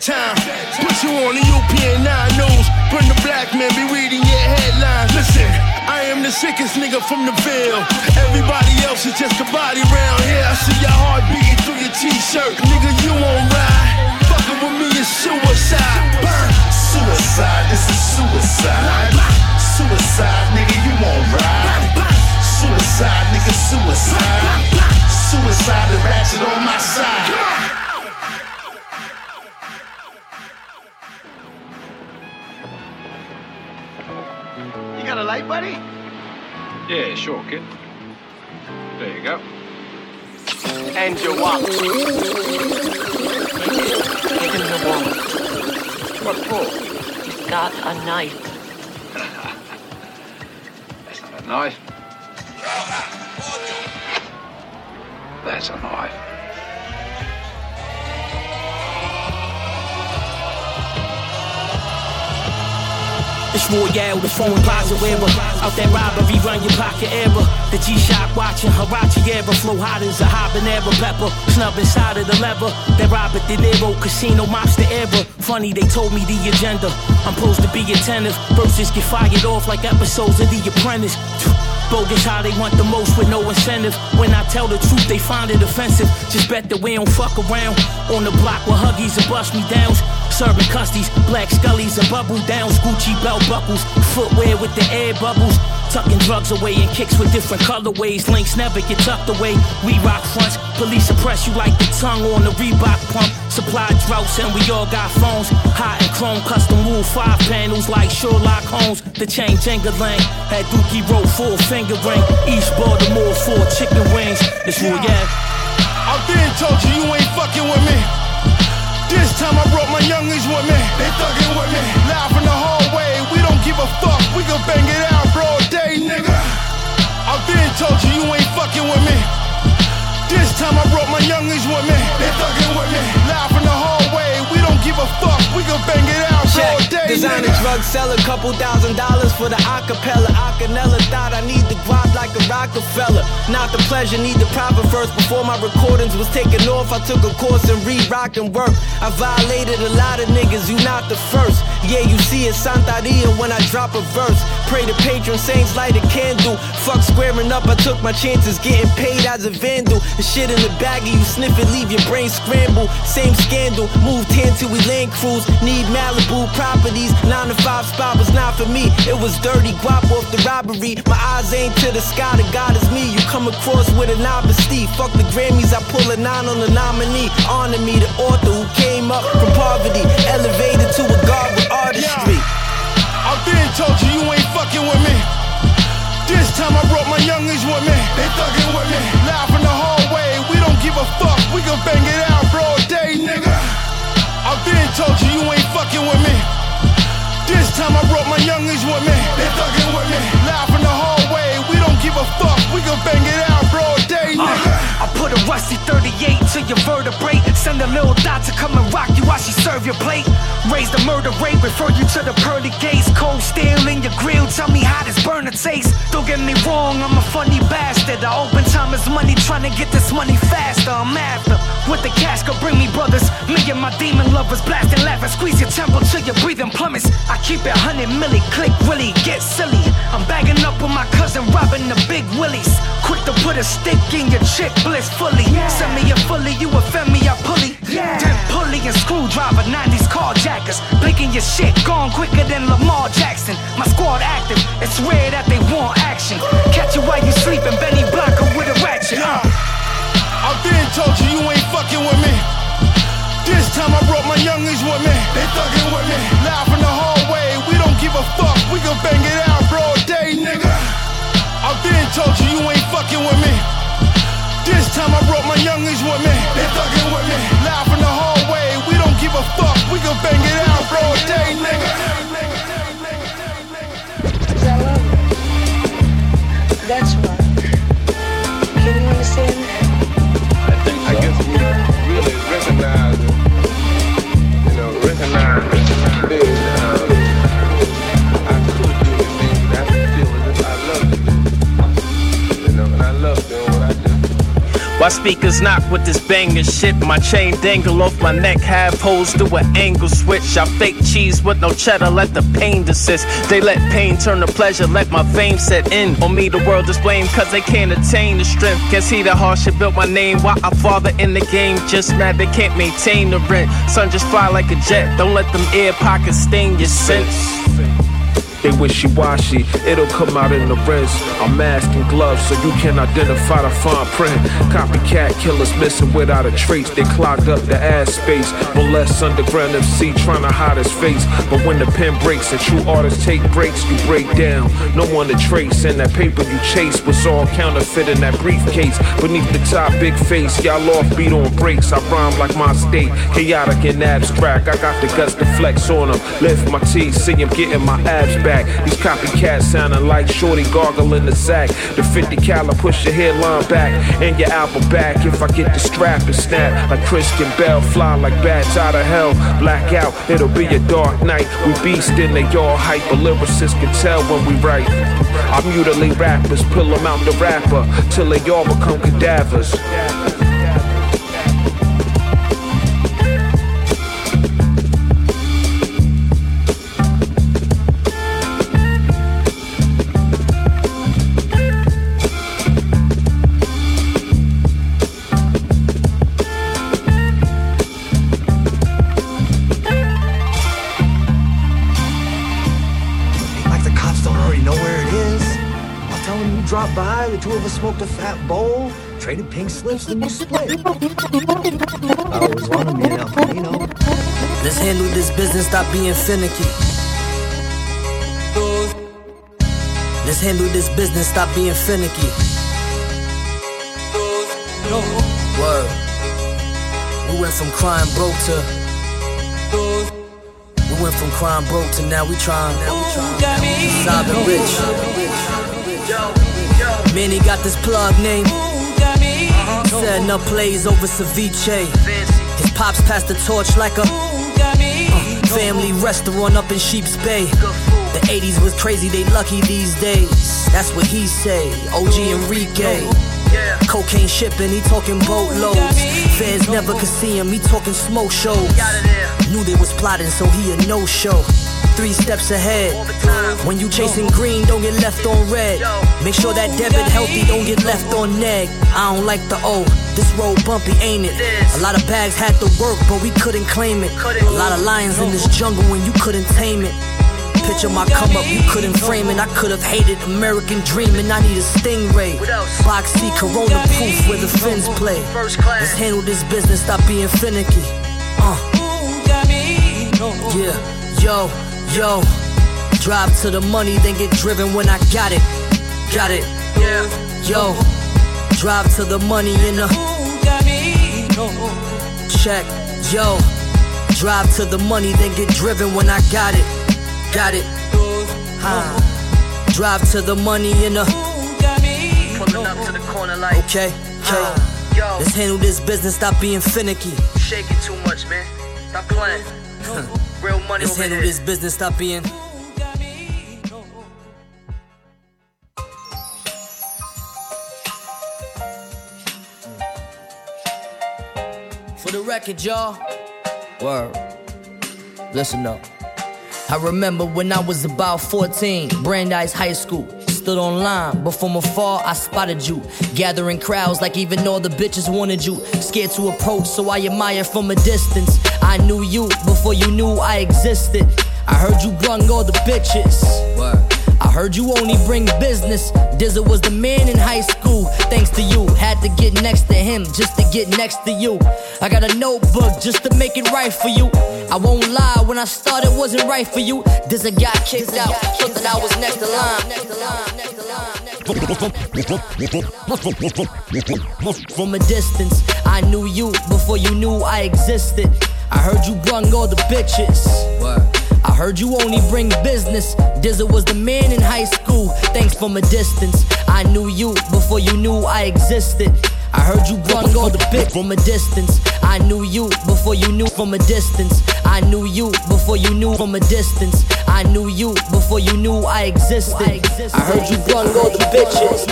bedtime. Put you on the UPN 9 news. Bring the black man be reading your headlines. Listen, I am the sickest nigga from the Ville. Everybody else is just a body round here. I see your heart beating through your t-shirt. Nigga, you won't ride. Fucking with me is suicide. Burn. Suicide, this is suicide. Suicide, nigga, you won't ride. Suicide, nigga, suicide. Suicide, the ratchet on my side. Light, buddy? Yeah, sure, kid. There you go. And your watch. Give him the wallet. What for? He's got a knife. That's not a knife. That's a knife. It's Royale, the phone plaza era. Out that robbery, run your pocket era. The G-Shock watching Huarache era. Flow hot as a habanero pepper. Snub inside of the lever. That Robert De Niro, casino mobster era. Funny, they told me the agenda. I'm supposed to be attentive. Verses get fired off like episodes of The Apprentice. Bogus how they want the most with no incentive. When I tell the truth, they find it offensive. Just bet that we don't fuck around. On the block with huggies and bust me downs. Serving custies, black scullies and bubble downs. Gucci belt buckles, footwear with the air bubbles. Tucking drugs away and kicks with different colorways. Links never get tucked away. We rock fronts. Police suppress you like the tongue on the Reebok pump. Supply droughts and we all got phones. Hot and chrome, custom wool five panels like Sherlock Holmes. The chain jingling. Had Dookie roll four finger ring. East Baltimore four chicken wings. It's Royale. I been told you you ain't fucking with me. This time I brought my youngins with me. They thuggin' with me. Live in the hallway. We don't give a fuck. We gon' bang it out broad day, nigga. I've been told you you ain't fucking with me. This time I brought my youngins with me. They thuggin' with me. Live in the hallway. We don't give a fuck, we gon' bang it out Check. all day. Designer nigga. drug seller, couple thousand dollars for the acapella. Acanella thought I need the grind like a Rockefeller. Not the pleasure, need the profit first. Before my recordings was taken off, I took a course in re-rock and work. I violated a lot of niggas, you not the first. Yeah, you see it, Santeria when I drop a verse. Pray to patron saints, light a candle. Fuck squaring up, I took my chances, getting paid as a vandal. The shit in the baggie, you sniff it, leave your brain scrambled. Same scandal, move 10 land till we land cruise. Need Malibu properties. Nine to five spot was not for me. It was dirty guap off the robbery. My eyes ain't to the sky. The God is me. You come across with an honesty. Fuck the Grammys. I pull a nine on the nominee. Honor me, the author who came up from poverty, elevated to a god with artistry. I've been told you you ain't fucking with me. This time I brought my youngins with me. They thuggin' with me. Live in the hallway, we don't give a fuck. We gon' bang it out, bro, day, nigga. I been told you you ain't fucking with me. This time I brought my youngins with me. They thuggin' with me. Live in the hallway. Give a fuck. We gon' bang it out broad day, nigga. Uh, I put a rusty 38 to your vertebrae. Send a little dot to come and rock you while she serve your plate. Raise the murder rate, refer you to the pearly gates. Cold steel in your grill, tell me how this burner tastes. Don't get me wrong, I'm a funny bastard. I open time is money, trying to get this money faster. I'm after. With the cash, go bring me brothers. Me and my demon lovers blasting, laughing, squeeze your temple till your breathing plummets. I keep it 100 milli, click really, get silly. I'm bagging up with my cousin, robbing the big willies. Quick to put a stick in your chick bliss fully. Send me a fully, you offend me, I pulley. Ten pulley and screwdriver, 90s carjackers. Blinking your shit, gone quicker than Lamar Jackson. My squad active, it's rare that they want action. Catch you while you sleeping, Benny Blanco with a ratchet. Uh. I been told you you ain't fucking with me. This time I brought my youngins with me. They thuggin' with me. Live in the hallway. We don't give a fuck. We gon' bang it out broad day, nigga. I been told you you ain't fucking with me. This time I brought my youngins with me. They thuggin' with me. Live in the hallway. We don't give a fuck. We gon' bang it out broad day, nigga. That's why. And I love doing what I do. Why speakers knock with this banging shit? My chain dangle off my neck, half holes through an angle switch. I fake cheese with no cheddar, let the pain desist. They let pain turn to pleasure, let my fame set in. On me, the world is blamed, cause they can't attain the strength. Can't see the hardship built my name. Why I father in the game, just mad they can't maintain the rent. Sun just fly like a jet, don't let them air pockets stain your sense. They wishy-washy, it'll come out in the rinse. I'm masked in gloves so you can identify the fine print. Copycat killers missing without a trace. They clogged up the ass space. Molest underground MC trying to hide his face. But when the pen breaks and true artists take breaks, you break down. No one to trace. And that paper you chase was all counterfeit in that briefcase. Beneath the top, big face. Y'all off beat on breaks. I rhyme like my state. Chaotic and abstract. I got the guts to flex on them. Lift my teeth, see him getting my abs back. Back. These copycats sounding like Shorty gargling the sack. The 50 cal push your headline back and your album back. If I get the strap and snap like Christian Bale, fly like bats out of hell. Blackout, it'll be a dark night. We beast and they all hyper lyricists can tell when we write. I mutilate rappers, pull them out the rapper till they all become cadavers. By, the two of us smoked a fat bowl, traded pink slips, then you split. I always wanted me an El Camino. Let's handle this business, stop being finicky. Let's handle this business, stop being finicky. Word. We went from crying broke to. We went from crying broke to now we trying. Now we trying. Sobbing rich. Manny got this plug name. Setting up plays over ceviche. His pops passed the torch like a uh, family restaurant up in Sheep's Bay. The 80s was crazy, they lucky these days. That's what he say. OG Enrique. Cocaine shipping, he talking boatloads. Fans never could see him, he talking smoke shows. Knew they was plotting, so he a no show. Three steps ahead. When you chasing green, don't get left on red. Make sure that debit healthy, don't get left on neg. I don't like the O. This road bumpy, ain't it? A lot of bags had to work, but we couldn't claim it. A lot of lions in this jungle when you couldn't tame it. Picture my come up, you couldn't frame it. I could have hated American dreaming. I need a stingray. Box C, Corona proof where the fins play. Let's handle this business, stop being finicky. Uh. Yeah, yo, yo. Drive to the money, then get driven when I got it. Got it. Yeah. Yo, drive to the money in the. Check, yo. Drive to the money, then get driven when I got it. Got it. Huh. Drive to the money in the. Pulling up to the corner like Okay, okay. Yo. Let's handle this business, stop being finicky. shaking too much, man. Stop playing. Real money Let's over handle this business, stop being. For the record, y'all. Word. Listen up. I remember when I was about 14, Brandeis High School. Stood online, but from afar I spotted you. Gathering crowds like even all the bitches wanted you. Scared to approach, so I admire from a distance. I knew you before you knew I existed. I heard you brung all the bitches. I heard you only bring business. Dizza was the man in high school. Thanks to you, had to get next to him just to get next to you. I got a notebook just to make it right for you. I won't lie, when I started wasn't right for you. Dizza got kicked out, thought that I was next to line. From a distance, I knew you before you knew I existed. I heard you brung all the bitches. I heard you only bring business. Dizza was the man in high school. Thanks from a distance. I knew you before you knew I existed. I heard you brung all the bit from a distance. I knew you before you knew from a distance. I knew you before you knew from a distance. I knew you before you knew I existed. I heard you brung all the bitches.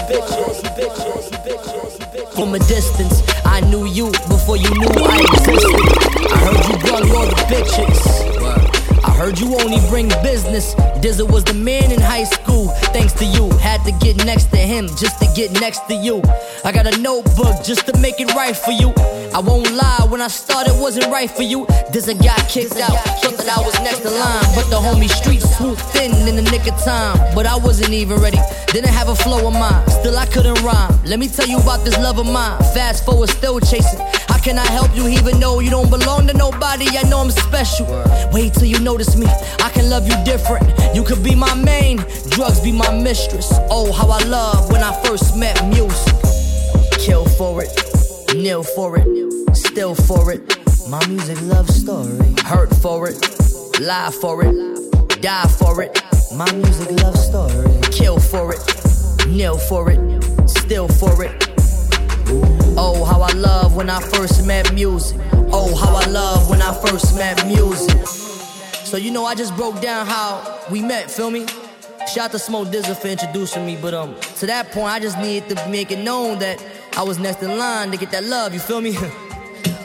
From a distance, I knew you before you knew I existed. I heard you brung all the bitches. Heard you only bring business. Dizza was the man in high school. Thanks to you, had to get next to him just to get next to you. I got a notebook just to make it right for you. I won't lie, when I started wasn't right for you. Dizza got kicked out, thought that I was next to line. But the homie street swooped in in the nick of time. But I wasn't even ready, didn't have a flow of mine. Still, I couldn't rhyme. Let me tell you about this love of mine. Fast forward, still chasing. Can I help you even though you don't belong to nobody? I know I'm special. Wait till you notice me. I can love you different. You could be my main, drugs be my mistress. Oh, how I love when I first met music. Kill for it, kneel for it, still for it. My music love story. Hurt for it, lie for it, die for it. My music love story. Kill for it, kneel for it, still for it. Oh, how I love when I first met music. Oh, how I love when I first met music. So you know, I just broke down how we met. Feel me? Shout out to Smoke Dizzle for introducing me, but um, to that point, I just needed to make it known that I was next in line to get that love. You feel me?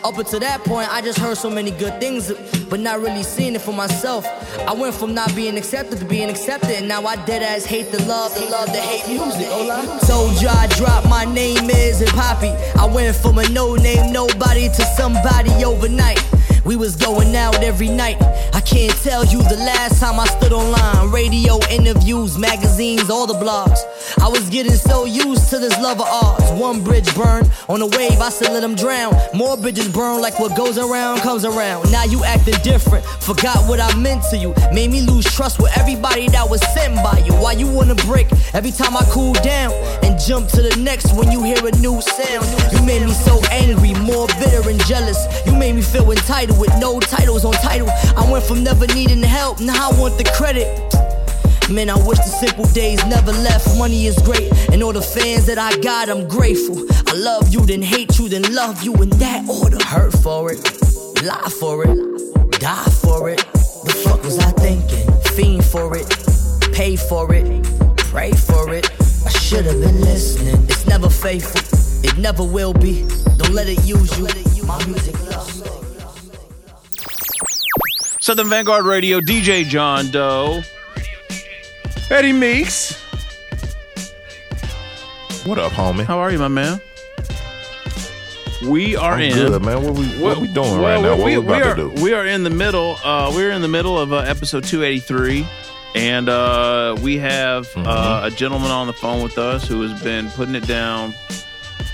Up until that point, I just heard so many good things, but not really seeing it for myself. I went from not being accepted to being accepted, and now I dead ass hate the love, the love the hate music. Oh, Hola. Told you I dropped my name is and Poppy. I went from a no name nobody to somebody overnight. We was going out every night. I can't tell you the last time I stood online. Radio, interviews, magazines, all the blogs. I was getting so used to this love of ours. One bridge burned on a wave, I said let them drown. More bridges burn like what goes around comes around. Now you acting different. Forgot what I meant to you. Made me lose trust with everybody that was sent by you. Why you wanna break every time I cool down and jump to the next when you hear a new sound? You made me so angry, more bitter and jealous. You made me feel entitled with no titles on title. I went from never needing help, now I want the credit. Man, I wish the simple days never left. Money is great, and all the fans that I got, I'm grateful. I love you, then hate you, then love you in that order. Hurt for it, lie for it, die for it. The fuck was I thinking? Fiend for it, pay for it, pray for it. I should have been listening. It's never faithful, it never will be. Don't let it use you. My music love. Southern Vanguard Radio, DJ John Doe, Eddie Meeks. What up, homie? How are you, my man? We are I'm in. good, man. What we what we doing right now? What we, about are, to do? We are in the middle. Uh, we're in the middle of uh, episode 283, and uh, we have Mm-hmm. uh, a gentleman on the phone with us who has been putting it down,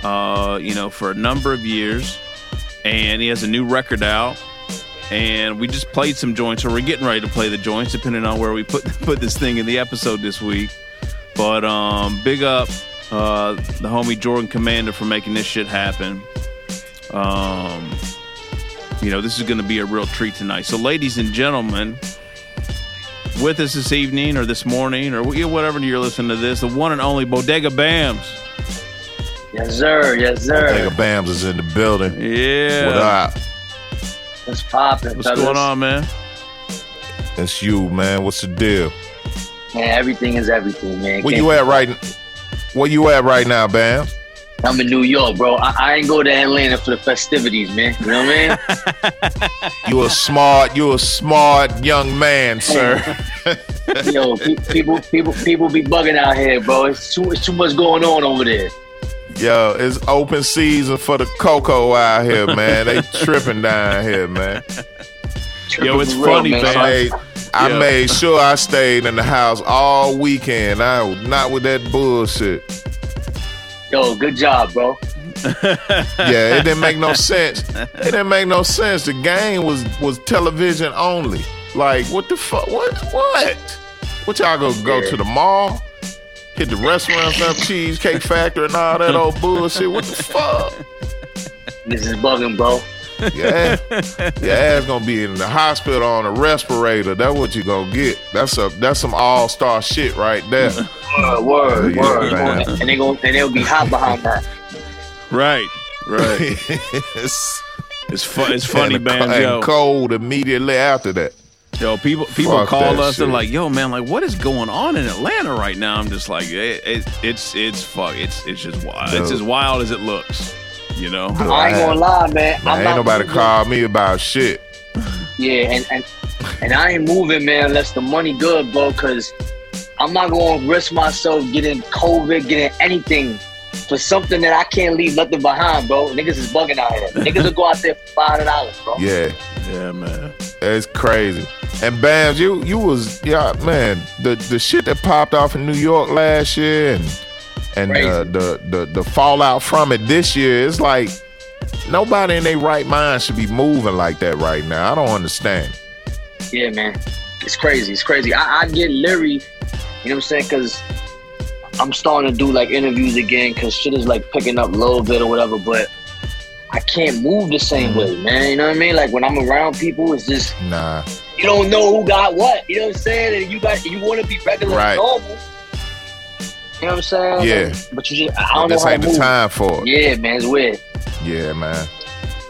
uh, you know, for a number of years, and he has a new record out. And we just played some joints, or we're getting ready to play the joints, depending on where we put put this thing in the episode this week. But um, big up uh, the homie Jordan Commander for making this shit happen. Um, you know, this is going to be a real treat tonight. So, ladies and gentlemen, with us this evening or this morning or whatever you're listening to this, the one and only Bodega Bamz. Yes, sir. Yes, sir. Bodega Bamz is in the building. Yeah. What up? What's popping? What's going on, man? It's you, man. What's the deal? Man, everything is everything, man. Where Can't- you at right? Where you at right now, Bam? I'm in New York, bro. I, I ain't go to Atlanta for the festivities, man. You know what I mean? You a smart, you a smart young man, sir. Yo, pe- people, people, people be bugging out here, bro. It's too, it's too much going on over there. Yo, it's open season for the cocoa out here, man. They tripping down here, man. Yo, it's real, funny, man. man. I made, I made sure I stayed in the house all weekend. I was not with that bullshit. Yo, good job, bro. Yeah, it didn't make no sense. It didn't make no sense. The game was was television only. Like, what the fuck? What? What? What y'all gonna go to the mall? Hit the restaurants up, Cheesecake Factory, and all that old bullshit. What the fuck? This is bugging, bro. Yeah, your ass gonna be in the hospital on a respirator. That's what you gonna get. That's a that's some all star shit right there. Word, word, Yeah, word. man. And they go, and they'll be hot behind that. Right, right. it's it's, fu- it's funny, and, man. and Yo, cold immediately after that. Yo, people people Fuck call that us and shit. like, yo, man, like, what is going on in Atlanta right now? I'm just like, it, it, it's it's fuck, it's it's just wild. It's as wild as it looks, you know. I ain't gonna lie, man. Man, I'm ain't nobody moving. call me about shit. Yeah, and, and and I ain't moving, man, unless the money good, bro. Cause I'm not gonna risk myself getting COVID, getting anything for something that I can't leave nothing behind, bro. Niggas is bugging out here. Niggas will go out there for five hundred dollars, bro. Yeah, yeah, man. It's crazy. And Bamz, you you was yeah, man. The the shit that popped off in New York last year and and uh, the the the fallout from it this year, it's like nobody in their right mind should be moving like that right now. I don't understand. Yeah, man. It's crazy. It's crazy. I, I get leery, you know what I'm saying? Because I'm starting to do like interviews again because shit is like picking up a little bit or whatever. But I can't move the same Mm-hmm. way, man. You know what I mean? Like when I'm around people, it's just Nah. you don't know who got what. You know what I'm saying? And you got you want to be regular, Right. and normal. You know what I'm saying? Yeah. Like, but you just I don't this know how ain't to the move. time for it. Yeah, man, it's weird. Yeah, man.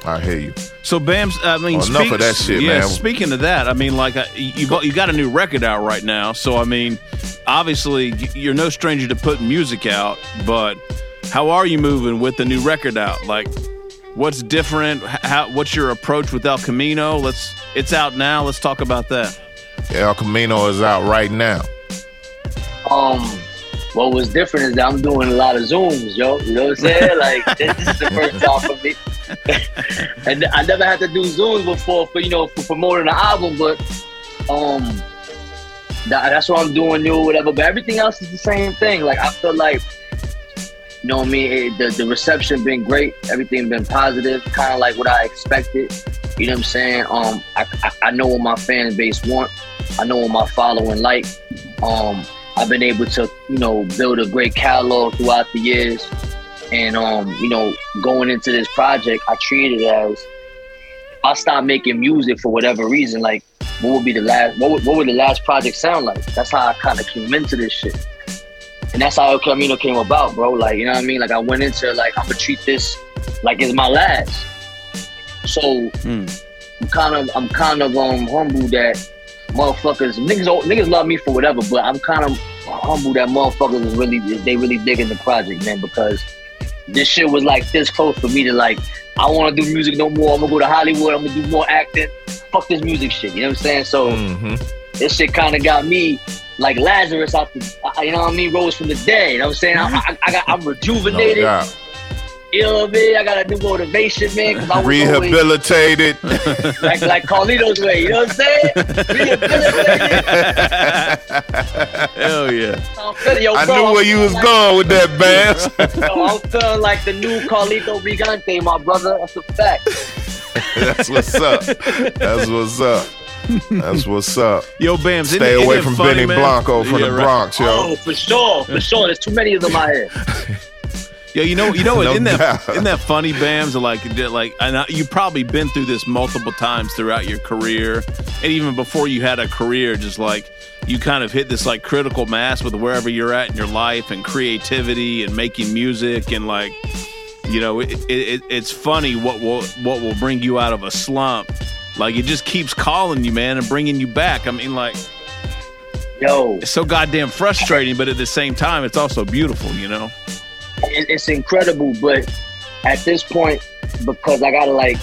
I hear you. So Bamz, I mean, Oh, enough of that shit, yeah, man. Speaking of that, I mean, like you you got a new record out right now. So I mean, obviously you're no stranger to putting music out. But how are you moving with the new record out? Like, what's different? How, what's your approach with El Camino? Let's. It's out now. Let's talk about that. El Camino is out right now. Um, what was different is that I'm doing a lot of zooms, yo. You know what I'm saying? Like this, this is the first time for me, and I never had to do zooms before for you know for promoting the album, but um, that, that's what I'm doing new, whatever. But everything else is the same thing. Like I feel like, you know what I mean? It, the the reception been great. Everything been positive, kind of like what I expected. You know what I'm saying? Um, I, I know what my fan base want. I know what my following like. Um, I've been able to, you know, build a great catalog throughout the years. And um, you know, going into this project, I treated it as I stop making music for whatever reason, like what would be the last what would, what would the last project sound like? That's how I kind of came into this shit. And that's how El Camino came about, bro. Like, you know what I mean? Like I went into like I'm gonna treat this like it's my last. So I'm kind of I'm kind of um humble that motherfuckers niggas niggas love me for whatever, but I'm kind of humble that motherfuckers is really they really digging the project, man, because this shit was like this close for me to like I want to do music no more. I'm gonna go to Hollywood. I'm gonna do more acting. Fuck this music shit. You know what I'm saying? So this shit kind of got me like Lazarus out the, uh, you know what I mean? Rose from the dead. You know what I'm saying? I, I, I got I'm rejuvenated. doubt. You know what I mean? I got a new motivation, man. Cause I was always, Rehabilitated. like like Carlito's way. You know what I'm saying? Hell yeah. Yo, I bro, knew where you was feeling going with that, Bamz. Like, yo, I'm feeling like the new Carlito Brigante, my brother. That's a fact. That's what's up. That's what's up. That's what's up. Yo, Bamz, isn't Stay away isn't from funny, Benny man? Blanco from Yeah, the right. Bronx, yo. Oh, for sure, for sure. There's too many of them out here. Yo, you know, you know, No isn't that doubt. isn't that funny, Bamz? Like, like, and I- you've probably been through this multiple times throughout your career, and even before you had a career, just like you kind of hit this like critical mass with wherever you're at in your life and creativity and making music and like, you know, it, it, it's funny what will what will bring you out of a slump. Like it just keeps calling you, man, and bringing you back. I mean, like, yo, it's so goddamn frustrating, but at the same time, it's also beautiful, you know. It's incredible, but at this point, because I gotta like,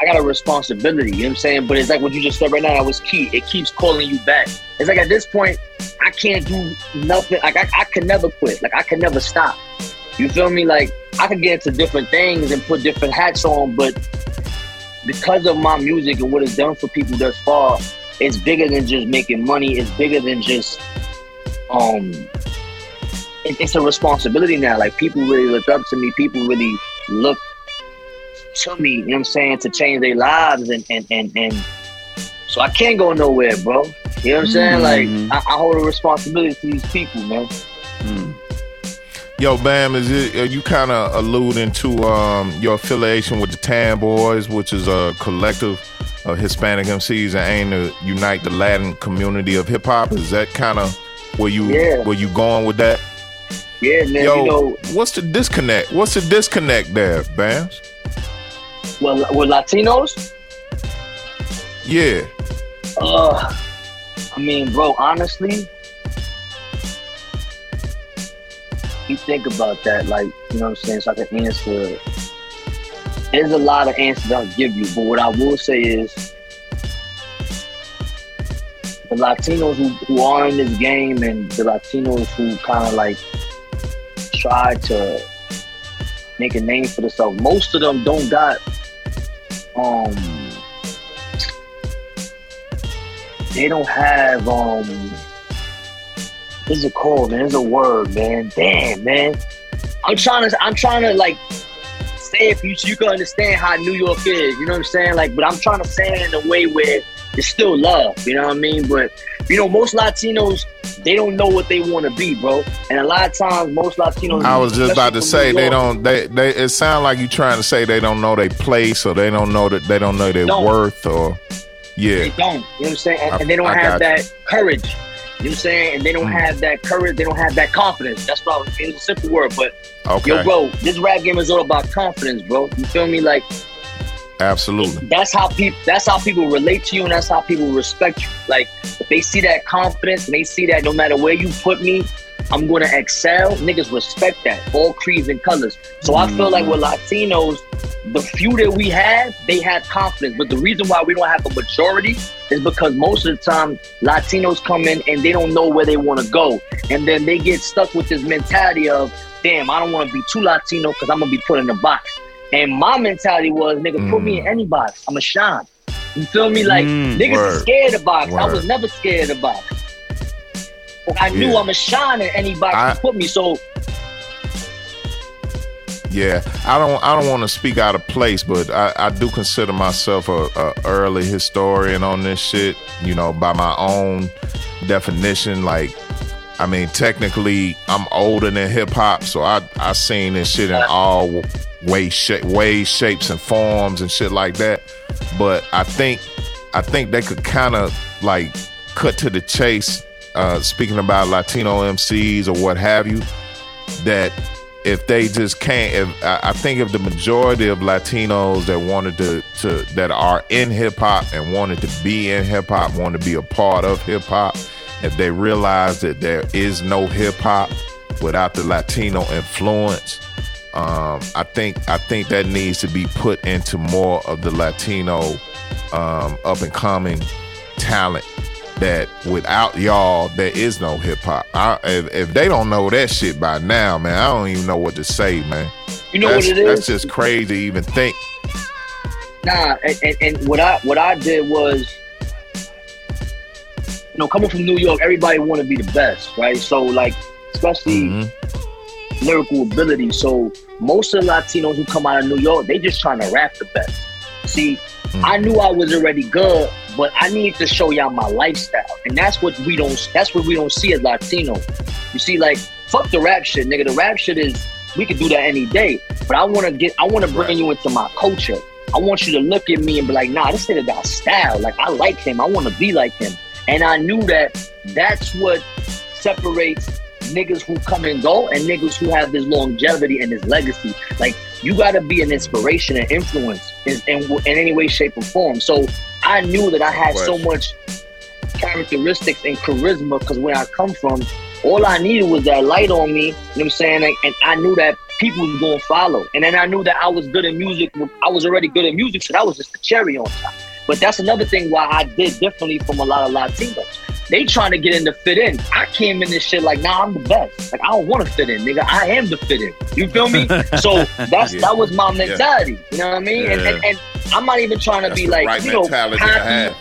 I got a responsibility. You know what I'm saying? But it's like what you just said right now. That was key. It keeps calling you back. It's like at this point, I can't do nothing. Like I, I can never quit. Like I can never stop. You feel me? Like I could get into different things and put different hats on, but because of my music and what it's done for people thus far, it's bigger than just making money. It's bigger than just um it, it's a responsibility now. Like people really look up to me. People really look to me, you know what I'm saying, to change their lives and and and, and so I can't go nowhere, bro. You know what I'm saying? Mhm. Like I, I hold a responsibility to these people, man. Yo, Bam, is it are you kind of alluding to um, your affiliation with the Tan Boys, which is a collective of Hispanic MCs and aim to unite the Latin community of hip hop? Is that kind of where you Yeah. where you going with that? Yeah, man. Yo, you know, what's the disconnect? What's the disconnect there, Bamz? well, with Latinos, Yeah. uh, I mean, bro, honestly, you think about that, like, you know what I'm saying? So I can answer. There's a lot of answers I'll give you, but what I will say is the Latinos who, who are in this game and the Latinos who kind of like try to make a name for themselves, most of them don't got um they don't have um this is a call, man. There's a word, man. Damn, man. I'm trying to I'm trying to like say it for you so you can understand how New York is. You know what I'm saying? Like, but I'm trying to say it in a way where it's still love. You know what I mean? But You know, most Latinos they don't know what they want to be, bro. And a lot of times, most Latinos. I was just about to say New they don't. They they. It sounds like you're trying to say they don't know their place or they don't know that they don't know their Don't. worth or. Yeah. They don't. You know what I'm saying? And, I- and they don't I have got you. that courage. You know what I'm saying? And they don't mm. have that courage. They don't have that confidence. That's what I was, it was a simple word, but Okay. yo, bro, this rap game is all about confidence, bro. You feel me? Like Absolutely. that's how people. That's how people relate to you, and that's how people respect you. Like if they see that confidence and they see that no matter where you put me, I'm gonna excel. Niggas respect that, all creeds and colors. So I feel like with Latinos, the few that we have, they have confidence. But the reason why we don't have a majority is because most of the time Latinos come in and they don't know where they want to go, and then they get stuck with this mentality of, damn, I don't want to be too Latino because I'm gonna be put in a box. And my mentality was, nigga, put me in any box. I'm a shine. You feel me? Like Mm, niggas word. is scared of box. I was never scared of box. I knew Yeah. I'm a shine in any I- put me. So Yeah, I don't. I don't want to speak out of place, but I, I do consider myself a, a early historian on this shit. You know, by my own definition. Like, I mean, technically, I'm older than hip hop, so I I seen this shit in all ways, shape, ways, shapes, and forms and shit like that. But I think I think they could kind of like cut to the chase. Uh, speaking about Latino MCs or what have you, that if they just can't if I think if the majority of Latinos that wanted to, to that are in hip hop and wanted to be in hip hop, want to be a part of hip hop, if they realize that there is no hip hop without the Latino influence, um, I think I think that needs to be put into more of the Latino um, up and coming talent. That without y'all, there is no hip hop. If, if they don't know that shit by now, man, I don't even know what to say, man. You know that's, what it That's just crazy to even think. Nah, and, and, and what I what I did was, you know, coming from New York, everybody want to be the best, right? So like, especially Mm-hmm. lyrical ability. So most of the Latinos who come out of New York, they just trying to rap the best. See, I knew I was already good, but I need to show y'all my lifestyle, and that's what we don't. That's what we don't see as Latino. You see, like fuck the rap shit, nigga. The rap shit is we could do that any day, but I want to get. I want to bring you into my culture. I want you to look at me and be like, nah, this nigga got style. Like I like him. I want to be like him. And I knew that that's what separates niggas who come and go and niggas who have this longevity and this legacy. Like you got to be an inspiration and influence in, in, in any way, shape, or form. So I knew that I had so much characteristics and charisma because where I come from, all I needed was that light on me. You know what I'm saying? And, and I knew that people was going to follow. And then I knew that I was good at music. I was already good at music, so that was just the cherry on top. But that's another thing why I did differently from a lot of Latinos. They trying to get in to fit in. I came in this shit like, nah, I'm the best. Like I don't want to fit in, nigga. I am the fit in. You feel me? So that's Yeah. that was my Yeah. mentality. You know what I mean? And, and and I'm not even trying to That's be like right you know cocky.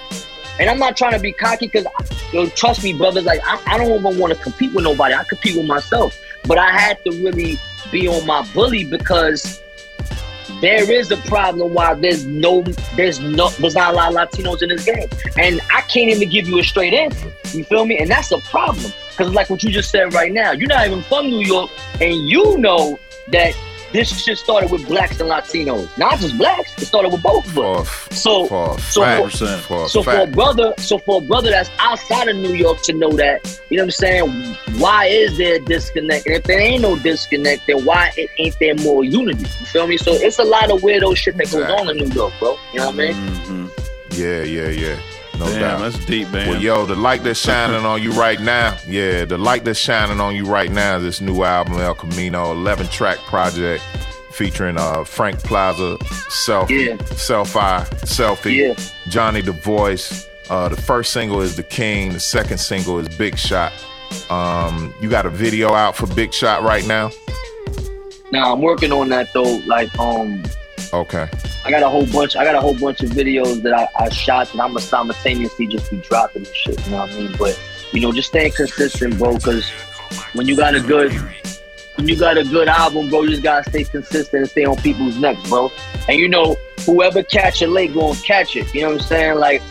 And I'm not trying to be cocky because, yo, trust me, brothers. Like I, I don't even want to compete with nobody. I compete with myself. But I had to really be on my bully because there is a problem why there's no, there's no, there's not a lot of Latinos in this game, and I can't even give you a straight answer. You feel me? And that's a problem because, like what you just said right now, you're not even from New York, and you know that this shit started with blacks and Latinos, not just blacks. It started with both of us. So, for so, fact. for, For so for a brother, so for a brother that's outside of New York to know that, you know what I'm saying? Why is there a disconnect? And if there ain't no disconnect, then why it ain't there more unity? You feel me? So it's a lot of weirdo shit that goes on in New York, bro. You know what I mean? Yeah, yeah, yeah. No Damn, doubt. that's deep, man. Well, yo, the light that's shining on you right now, yeah, the light that's shining on you right now is this new album, El Camino, 11 track project featuring uh, Frank Plaza, Selfie, Selfie, Selfie, Johnny the Voice. Uh, the first single is The King, the second single is Big Shot. Um, you got a video out for Big Shot right now? Now I'm working on that though. Like, um, Okay. I got a whole bunch. I got a whole bunch of videos that I, I shot, and I'm gonna simultaneously just be dropping this shit. You know what I mean? But you know, just staying consistent, bro. Because when you got a good, when you got a good album, bro, you just gotta stay consistent and stay on people's necks, bro. And you know, whoever catch it late, gonna catch it. You know what I'm saying? Like,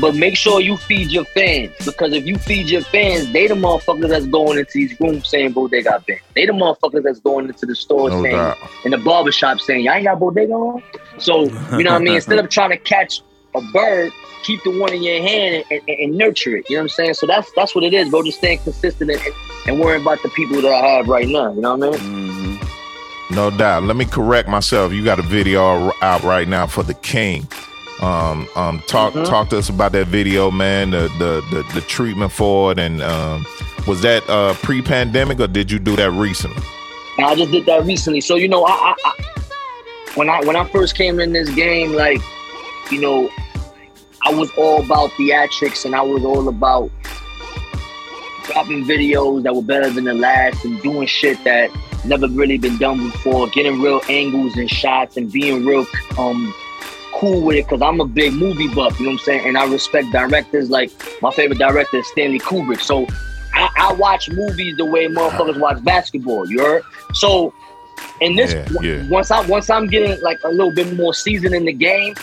But make sure you feed your fans because if you feed your fans, they the motherfuckers that's going into these rooms saying Bodega Bamz. They the motherfuckers that's going into the store No saying, doubt. in the barbershop saying, y'all ain't got Bodega on? So, you know what I mean? Instead of trying to catch a bird, keep the one in your hand and, and, and nurture it. You know what I'm saying? So that's that's what it is, bro. Just staying consistent and, and worrying about the people that I have right now. You know what I mean? Mm-hmm. No doubt. Let me correct myself. You got a video out right now for the King. Um, um, talk Mhm. talk to us about that video, man. The the the, the treatment for it, and um, was that uh, pre-pandemic or did you do that recently? I just did that recently. So you know, I, I, I when I when I first came in this game, like you know, I was all about theatrics and I was all about dropping videos that were better than the last and doing shit that never really been done before, getting real angles and shots and being real um cool with it because I'm a big movie buff, you know what I'm saying? And I respect directors like my favorite director is Stanley Kubrick. So I, I watch movies the way motherfuckers watch basketball, you heard? So in this Yeah, yeah. once I once I'm getting like a little bit more seasoned in the game,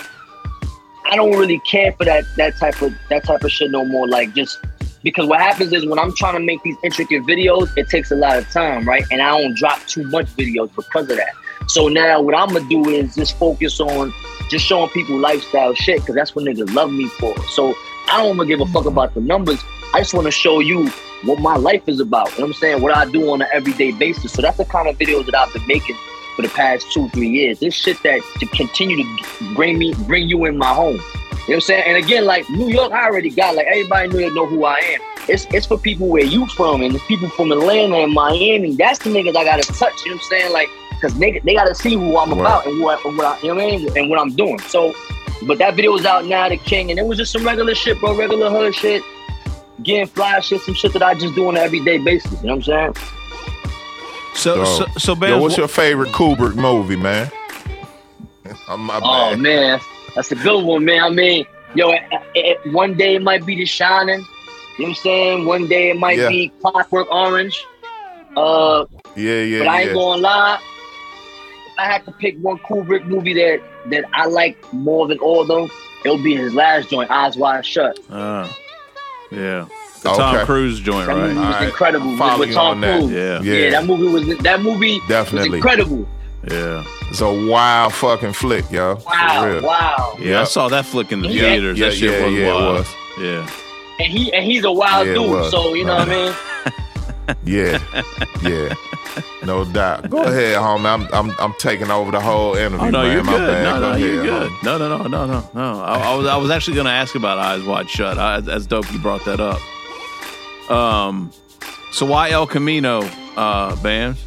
I don't really care for that that type of that type of shit no more. Like just because what happens is when I'm trying to make these intricate videos, it takes a lot of time, right? And I don't drop too much videos because of that. So now what I'm gonna do is just focus on just showing people lifestyle shit because that's what niggas love me for. So I don't wanna give a fuck about the numbers. I just want to show you what my life is about. You know what I'm saying? What I do on an everyday basis. So that's the kind of videos that I've been making for the past two, three years. This shit that to continue to bring me, bring you in my home. You know what I'm saying? And again, like New York, I already got like everybody in New York know who I am. It's it's for people where you from and the people from Atlanta and Miami. That's the niggas I gotta touch. You know what I'm saying? Like, cause they they gotta see who I'm Right. about and what, what I, you know what I mean, and what I'm doing. So, but that video was out now, the King, and it was just some regular shit, bro, regular hood shit, getting fly shit, some shit that I just do on an everyday basis. You know what I'm saying? So so, so Yo, what's your favorite Kubrick movie, man? Oh, my Oh bad. man, that's a good one, man. I mean, yo, it, it, one day it might be The Shining. You know what I'm saying? One day it might Yeah. be Clockwork Orange. Uh, Yeah, yeah, but I ain't yeah. gonna lie. If I had to pick one Kubrick movie that that I like more than all of them, it'll be his last joint, Eyes Wide Shut. Uh, yeah. The Tom Cruise joint, That movie right? was Alright, incredible with, with Tom on that. Cruise. Yeah. Yeah. that movie was that movie Definitely. was incredible. Yeah. It's a wild fucking flick, yo. For Wow, real. wow. Yeah, I saw that flick in the Yeah. theaters. Yeah, that shit yeah, was yeah, it wild. was. Yeah. And he and he's a wild Yeah, dude, was. so you know what I mean. Yeah, yeah, no doubt. Go ahead, homie. I'm I'm I'm taking over the whole interview. Oh no, man. you're My good. bad. No, Go no, you're ahead, good. homie. No, no, no, no, no, no. I, I was I was actually going to ask about Eyes Wide Shut. I, that's dope. You brought that up. Um, so why El Camino, uh, Bamz?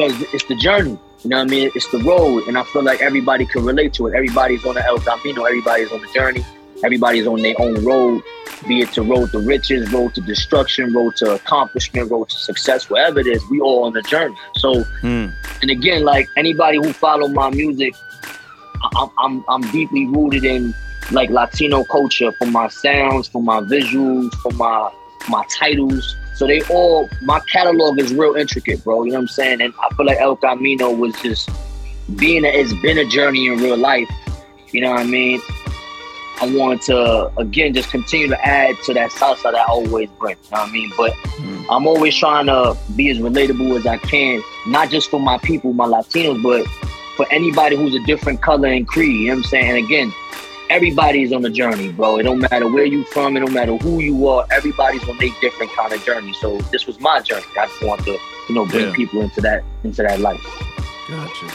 Because it's the journey. You know what I mean? It's the road, and I feel like everybody can relate to it. Everybody's on the El Camino. Everybody's on the journey. Everybody's on their own road, be it to road to riches, road to destruction, road to accomplishment, road to success, whatever it is. We all on the journey. So, Hmm. and again, like anybody who follow my music, I'm I'm I'm deeply rooted in like Latino culture for my sounds, for my visuals, for my my titles. So they all my catalog is real intricate, bro. You know what I'm saying? And I feel like El Camino was just being that it's been a journey in real life. You know what I mean? I wanted to again just continue to add to that salsa that I always bring. You know what I mean? But mm. I'm always trying to be as relatable as I can, not just for my people, my Latinos, but for anybody who's a different color and creed. You know what I'm saying? And again, everybody's on a journey, bro. It don't matter where you from, it don't matter who you are, everybody's on a different kind of journey. So this was my journey. I just want to, you know, bring Yeah. people into that into that life. Gotcha.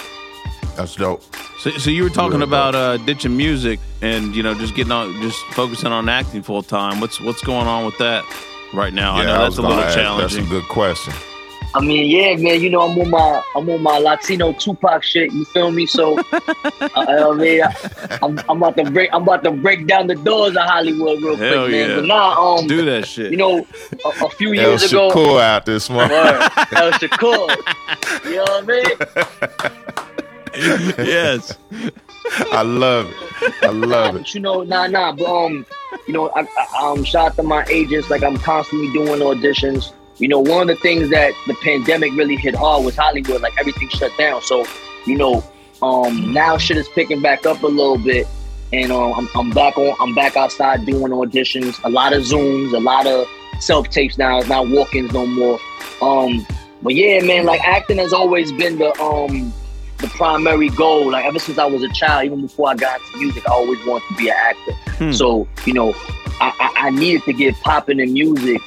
That's dope. So, so you were talking Real about uh, ditching music and you know just getting on, just focusing on acting full time. What's what's going on with that right now? I know I that's was a gonna little ask. challenging. That's a good question. I mean, yeah, man. You know, I'm on my I'm on my Latino Tupac shit. You feel me? So, uh, I mean, I, I'm, I'm about to break I'm about to break down the doors of Hollywood real Hell quick, man. yeah. But nah, um, Do that shit. you know, a, a few El years ago, that was Shakur out this month. Word. El Shakur. You know what I mean? yes. I love it. I love it. But you know, nah, nah. But um, you know, I, I um, shout out to my agents. Like I'm constantly doing auditions. You know, one of the things that the pandemic really hit hard was Hollywood. Like everything shut down. So, you know, um, now shit is picking back up a little bit. and um, I'm, I'm back on. I'm back outside doing auditions. A lot of zooms, a lot of self tapes now. It's not walk-ins no more. Um, but yeah, man, like acting has always been the um the primary goal. Like ever since I was a child, even before I got into music, I always wanted to be an actor. Hmm. So you know, I, I, I needed to get popping in music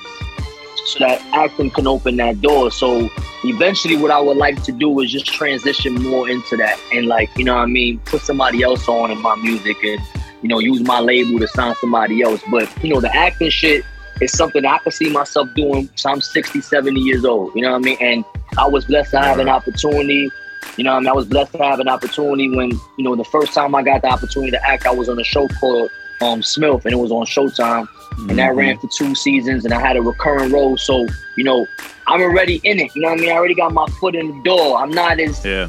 so that acting can open that door. So eventually, what I would like to do is just transition more into that and like you know what I mean, put somebody else on in my music and you know use my label to sign somebody else. But you know, the acting shit is something I can see myself doing. So I'm 60, 70 years old. You know what I mean? And I was blessed to have an opportunity. You know, I mean, I was blessed to have an opportunity when you know the first time I got the opportunity to act, I was on a show called um, SMILF, and it was on Showtime, and that ran for two seasons, and I had a recurring role. So you know, I'm already in it. You know what I mean? I already got my foot in the door. I'm not as Yeah.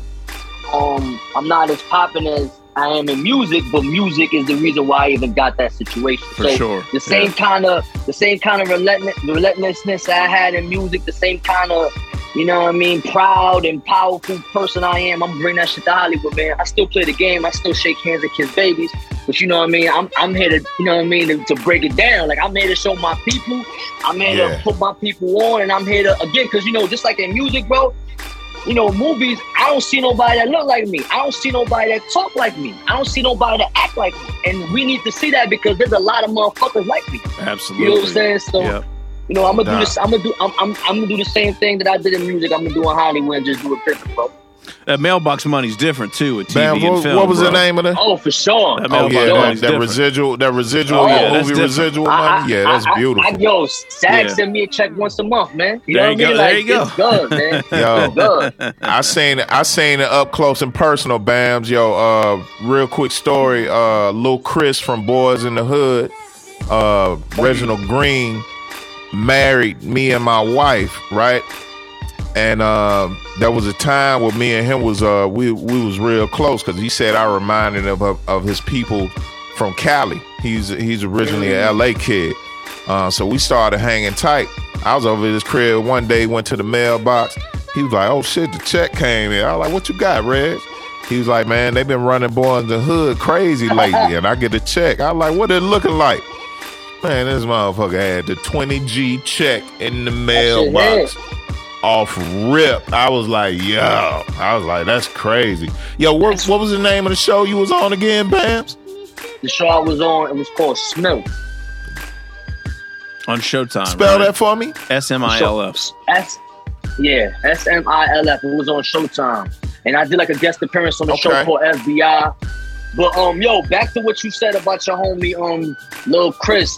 um I'm not as popping as I am in music, but music is the reason why I even got that situation. For so sure, the same yeah. kind of the same kind of relentless, relentlessness I had in music, the same kind of you know what I mean, proud and powerful person I am. I'm bringing that shit to Hollywood, man. I still play the game. I still shake hands and kiss babies. But you know what I mean? I'm I'm here to, you know what I mean, to, to break it down. Like I'm here to show my people. I'm here Yeah. to put my people on, and I'm here to again, because you know, just like in music, bro. You know, movies. I don't see nobody that look like me. I don't see nobody that talk like me. I don't see nobody that act like me. And we need to see that because there's a lot of motherfuckers like me. Absolutely. You know what I'm saying? So Yep. You know, I'm gonna Nah. do this. I'm gonna do. I'm, I'm, I'm gonna do the same thing that I did in music. I'm gonna do in Hollywood and just do it different, bro. That mailbox money's different too with TV Bam, and what, film. what was bro. the name of the? Oh, for sure. That Oh yeah, that, that residual, that residual, Oh, yeah, yeah, that's movie different. residual I- I- money. Yeah, that's I- I- beautiful. I, yo, SAG Yeah. send me a check once a month, man. You There know you what I go, mean? there Like, you go. it's good, man. Yo. It's good. I seen it. I seen it up close and personal. Bamz, yo. Uh, real quick story. Uh, Lil Chris from Boyz n the Hood. Uh, Reginald Green married me and my wife, right? And uh, there was a time where me and him was uh we we was real close because he said I reminded him of, of his people from Cali. He's he's originally a LA kid. Uh, so we started hanging tight. I was over at his crib one day, went to the mailbox. He was like, "Oh shit, the check came in." I was like, "What you got, Red?" He was like, "Man, they've been running Boyz n the Hood crazy lately," and I get a check. I was like, "What it looking like?" Man, this motherfucker had the 20G check in the mailbox off rip. I was like, yo. I was like, that's crazy. Yo, what, what was the name of the show you was on again, Bamz? The show I was on, it was called SMILF. on Showtime. Spell right? that for me. S M I L F. S, yeah, S M I L F. It was on Showtime, and I did like a guest appearance on the show Okay. called FBI. But um, yo, back to what you said about your homie um, Lil Chris.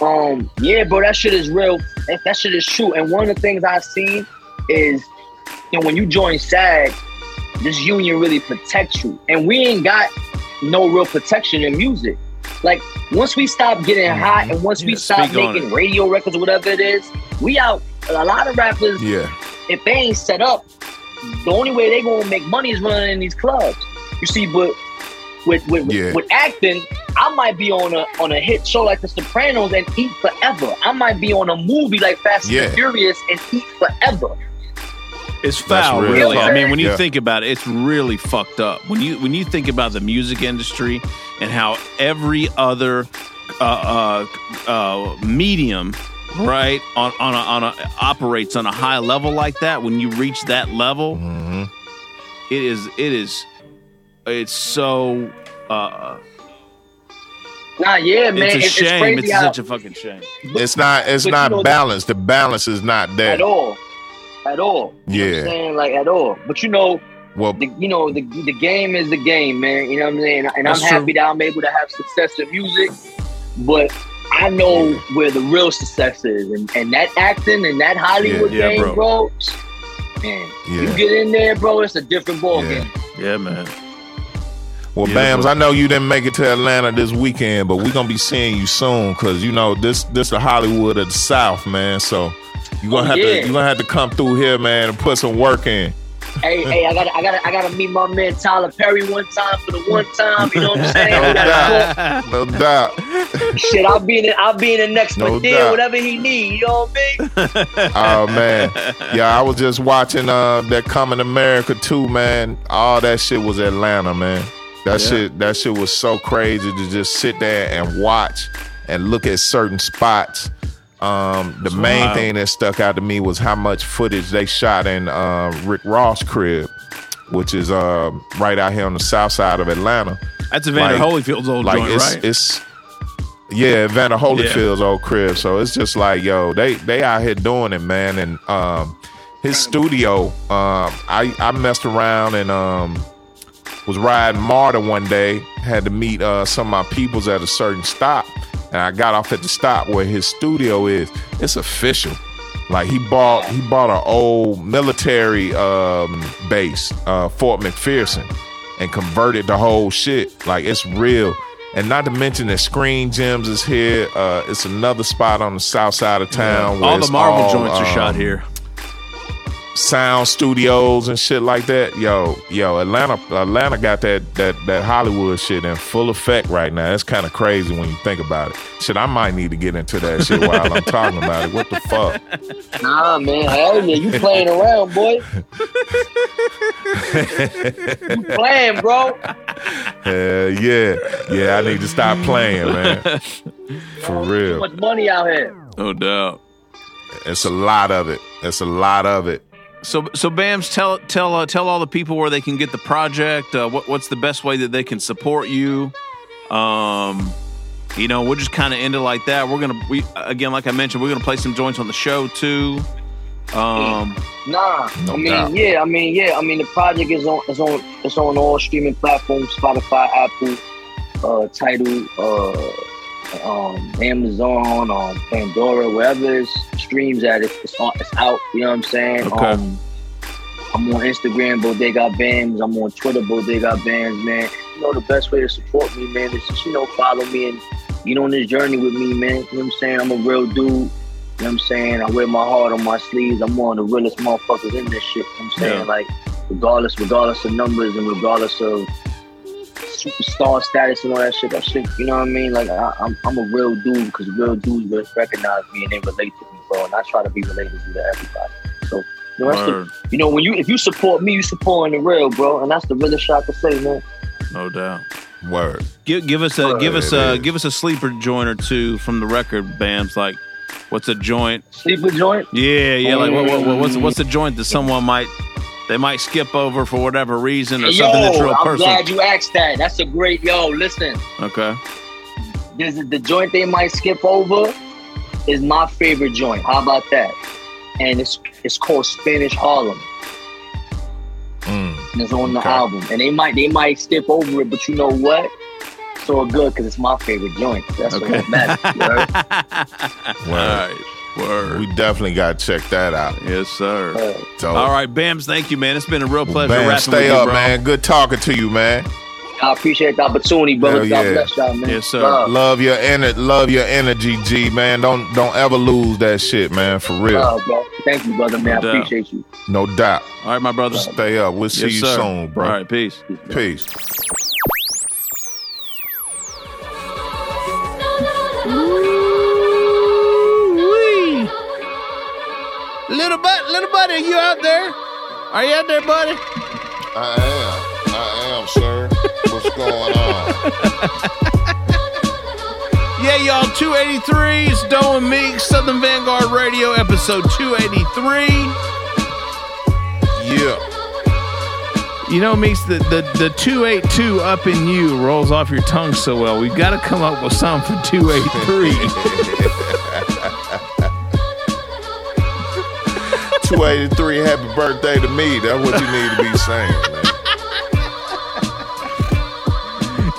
Um, yeah, bro, that shit is real. That, that shit is true. And one of the things I've seen is, you know, when you join SAG, this union really protects you, and we ain't got no real protection in music. Like once we stop getting hot, and once we stop making radio records or whatever it is, we out. A lot of rappers, Yeah. if they ain't set up, the only way they gonna make money is running in these clubs. You see, but with with, Yeah. with acting, I might be on a on a hit show like The Sopranos and eat forever. I might be on a movie like Fast Yeah. and Furious and eat forever. It's foul, real really. fucked. I mean, when you Yeah. think about it, it's really fucked up. When you when you think about the music industry and how every other uh, uh, uh, medium, right, on on a, on a operates on a high level like that. When you reach that level, Mm-hmm. it is it is it's so. Uh, Nah, yeah, man, it's a it's, it's shame. crazy It's how such a fucking shame. It's not it's But you not know, balanced. The balance is not there. at all, at all. You know what Yeah. I'm saying like at all. But you know, Well, the, you know the the game is the game, man. You know what I'm saying? And I'm true. happy that I'm able to have success in music, but I know where the real success is, and, and that acting and that Hollywood Yeah, yeah, game, bro. bro. Man, you get in there, bro. It's a different ball Yeah. game. Yeah, man. Well, Beautiful. Bamz, I know you didn't make it to Atlanta this weekend, but we're gonna be seeing you soon because you know this this the Hollywood of the South, man. So you gonna Oh, have yeah. to you gonna have to come through here, man, and put some work in. hey, hey, I got, I got, I got to meet my man Tyler Perry one time for the one time. You know what I'm saying? No We gotta talk. doubt, no doubt. Shit, I'll be in, the, I'll be in the next No one deal, doubt. whatever he need. You know what I mean? Oh man, yeah, I was just watching uh that Coming America too, man. All that shit was Atlanta, man. That Yeah. shit that shit was so crazy to just sit there and watch and look at certain spots. Um, the main wild. thing that stuck out to me was how much footage they shot in uh, Rick Ross' crib, which is uh, right out here on the south side of Atlanta. That's Evander Holyfield's old joint, it's, right? It's yeah, Evander Holyfield's old crib. So it's just like, yo, they they out here doing it, man. And um, his studio, um, I I messed around and um, was riding MARTA one day. Had to meet uh, some of my peoples at a certain stop, and I got off at the stop where his studio is. It's official. Like he bought he bought an old military um, base, uh, Fort McPherson, and converted the whole shit. Like it's real. And not to mention that Screen Gems is here. Uh, it's another spot on the south side of town. where All the Marvel all, joints are shot um, here. Sound studios and shit like that. Yo, yo, Atlanta, Atlanta got that that that Hollywood shit in full effect right now. It's kind of crazy when you think about it. Shit, I might need to get into that shit while I'm talking about it. What the fuck? Nah, man, hell yeah, you playing around, boy. you playing, bro. Hell yeah, yeah. I need to stop playing, man. For Too real, much money out here. No doubt. it's a lot of it. It's a lot of it. So, so Bamz, tell tell uh, tell all the people where they can get the project. Uh, what what's the best way that they can support you? Um, you know, we'll just kind of end it like that. We're gonna we again, like I mentioned, we're gonna play some joints on the show too. Um, Nah, No I mean, doubt. yeah, I mean, yeah, I mean, the project is on, is on, it's on all streaming platforms: Spotify, Apple, uh, Tidal, uh, um, Amazon, um, Pandora, wherever it streams at, it's, it's on, it's out. You know what I'm saying? Okay. Um, I'm on Instagram, Bodega Bamz. I'm on Twitter, Bodega Bamz, man. You know, the best way to support me, man, is just, you know, follow me and get on this journey with me, man. You know what I'm saying? I'm a real dude. You know what I'm saying? I wear my heart on my sleeves. I'm one of the realest motherfuckers in this shit. You know what I'm saying? Yeah. Like, regardless, regardless of numbers and regardless of superstar status and all that shit, that shit, you know what I mean? Like, I, I'm, I'm a real dude because real dudes re- recognize me and they relate to me, bro. And I try to be related to everybody. So, you know, that's Word. the, you know, when you if you support me, you supporting the real, bro. And that's the realest shot to say, man. no doubt. Word. Give give us a give us a is. give us a sleeper joint or two from the record, Bamz. Like, what's a joint? Sleeper joint? Yeah, yeah. Like, what, what, what- what's what's a joint that someone might they might skip over for whatever reason or Hey, something that's yo, real I'm personal? glad you asked that. That's a great yo. Listen, Okay. this is the joint they might skip over. Is my favorite joint. How about that? And it's it's called Spanish Harlem. Mm. And it's on the album. And they might they might skip over it, but you know what? It's all good because it's my favorite joint. That's Okay. what matters. you heard? Word. All right. Word. We definitely got to check that out. Yes, sir. So, All right, Bamz. Thank you, man. It's been a real pleasure man, rapping stay with you, up, bro. man. Good talking to you, man. I appreciate the opportunity, brother. Hell God yeah. bless y'all, man. Yes, sir. Love. Love your ener- love your energy, G man. Don't don't ever lose that shit, man. For real, Love, bro. Thank you, brother, man. No I doubt. appreciate you. no doubt. All right, my brother. Stay up. We'll see you sir. soon, bro. All right, peace. Peace. Little butt, little buddy, are you out there? Are you out there, buddy? I am. I am, sir. What's going on? Yeah, y'all, 283. It's Doe and Meek, Southern Vanguard Radio, episode 283. Yeah. You know, Meeks, the, the, the 282 up in you rolls off your tongue so well. We've got to come up with something for 283. 283, happy birthday to me. That's what you need to be saying, man.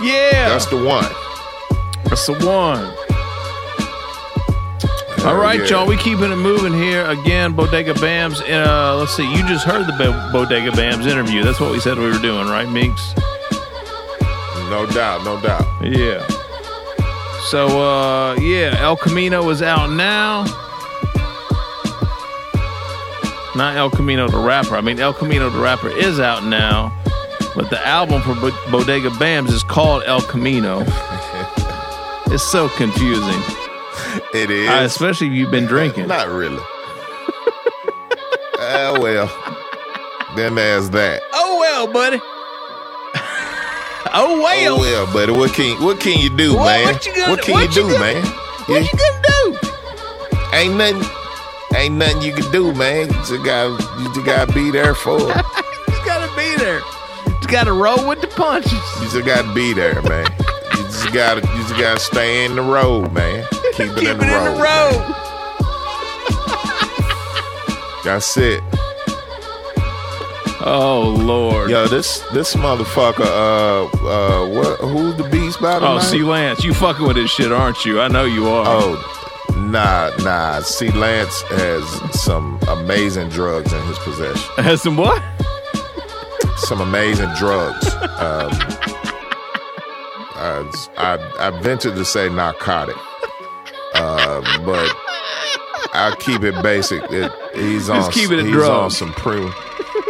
yeah. That's the one. That's the one. All right, yeah. y'all. We keeping it moving here again. Bodega Bamz. Uh, let's see. You just heard the Bo- Bodega Bamz interview. That's what we said we were doing, right, Meeks? No doubt, no doubt. Yeah. So, uh, yeah, El Camino is out now. Not El Camino the rapper. I mean, El Camino the rapper is out now, but the album for Bo- Bodega Bamz is called El Camino. it's so confusing, It is. Uh, especially if you've been drinking. Not really. Ah, well. Then there's that. Oh well, buddy. oh well. Oh well, buddy. What can what can you do, What- man? what you gonna- what can what you you do, gonna- man? What you gonna do? Ain't nothing. Ain't nothing you can do, man. You just gotta you just gotta be there for it. Just gotta be there. You just gotta roll with the punches. You just gotta be there, man. You just gotta you just gotta stay in the road, man. Keep it in the road. man. That's it. Oh Lord. Yo, this this motherfucker, uh uh what who's the beast by Oh, tonight? see, Lance, you fucking with this shit, aren't you? I know you are. Oh, nah, nah. See, Lance has some amazing drugs in his possession. Has some what? Some amazing drugs. Um, uh, I, I venture to say narcotic, uh, but I'll keep it basic. It, he's on. Just keep it he's drug. on some primo.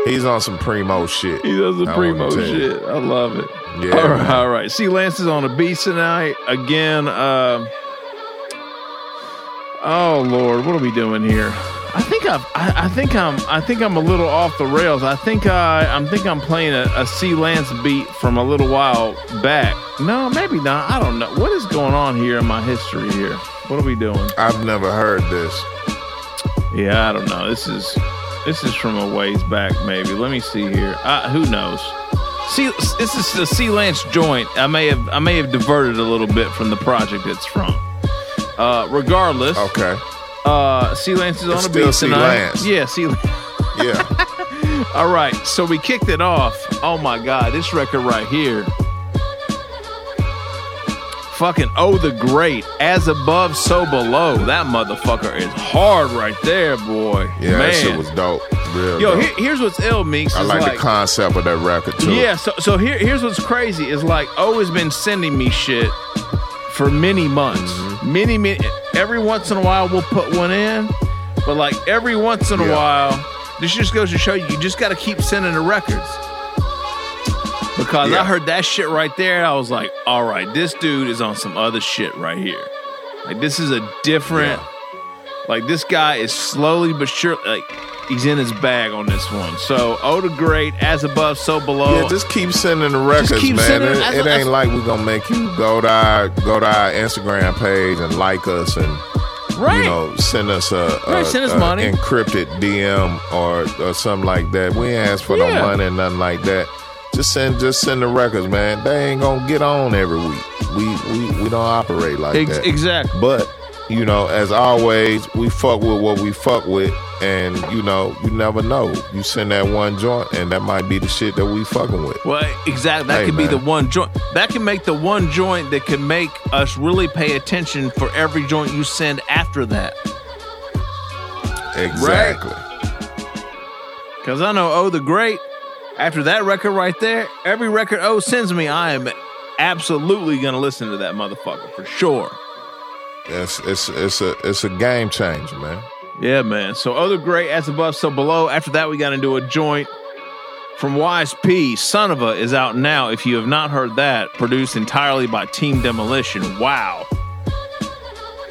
He's on some primo shit. He does the I primo shit. I love it. Yeah, All right, all right. See, Lance is on a beat tonight again. Uh, oh Lord, what are we doing here? I think I've, I, I think I'm, I think I'm a little off the rails. I think I, I'm think I'm playing a, a C Lance beat from a little while back. No, maybe not. I don't know. What is going on here in my history here? What are we doing? I've never heard this. Yeah, I don't know. This is this is from a ways back, maybe. Let me see here. Uh, who knows? See, this is the C Lance joint. I may have I may have diverted a little bit from the project it's from. Uh, regardless, Okay. uh, C Lance is on It's a still beat tonight. Lance. Yeah, C. Yeah. All right, so we kicked it off. Oh my God, this record right here. Fucking Oh the Great, as above, so below. That motherfucker is hard right there, boy. Yeah, Man. that shit was dope. Real Yo, dope. here, here's what's ill, Meeks. I like, like the concept of that record too. Yeah, so so here here's what's crazy is like O has been sending me shit for many months. Mm-hmm. Many many every once in a while we'll put one in, but like every once in a Yeah. while, this just goes to show you you just gotta keep sending the records. Because I heard that shit right there, I was like, all right, this dude is on some other shit right here. Like this is a different like this guy is slowly but sure like he's in his bag on this one. So Oh the Great, as above, so below. Yeah, just keep sending the records, man. sending it it. I- ain't like we're gonna make you go to our go to our Instagram page and like us and Right. you know send us a, a, Right, send us a money. encrypted DM or or something like that. We ain't ask for Yeah. no money and nothing like that. Just send just send the records, man. They ain't gonna get on every week. We we we don't operate like Ex- that. exactly. But you know, as always, we fuck with what we fuck with, and you know, you never know. You send that one joint, and that might be the shit that we fucking with. Well, exactly. That Hey, could be the one joint. That can make the one joint that can make us really pay attention for every joint you send after that. Exactly. Because I know Oh the Great, after that record right there, every record O sends me, I am absolutely going to listen to that motherfucker for sure. It's it's it's a it's a game changer, man. Yeah, man. So O the Great as above, so below. After that, we got into a joint from Wais P. Son of a is out now. If you have not heard that, produced entirely by Team Demolition. Wow.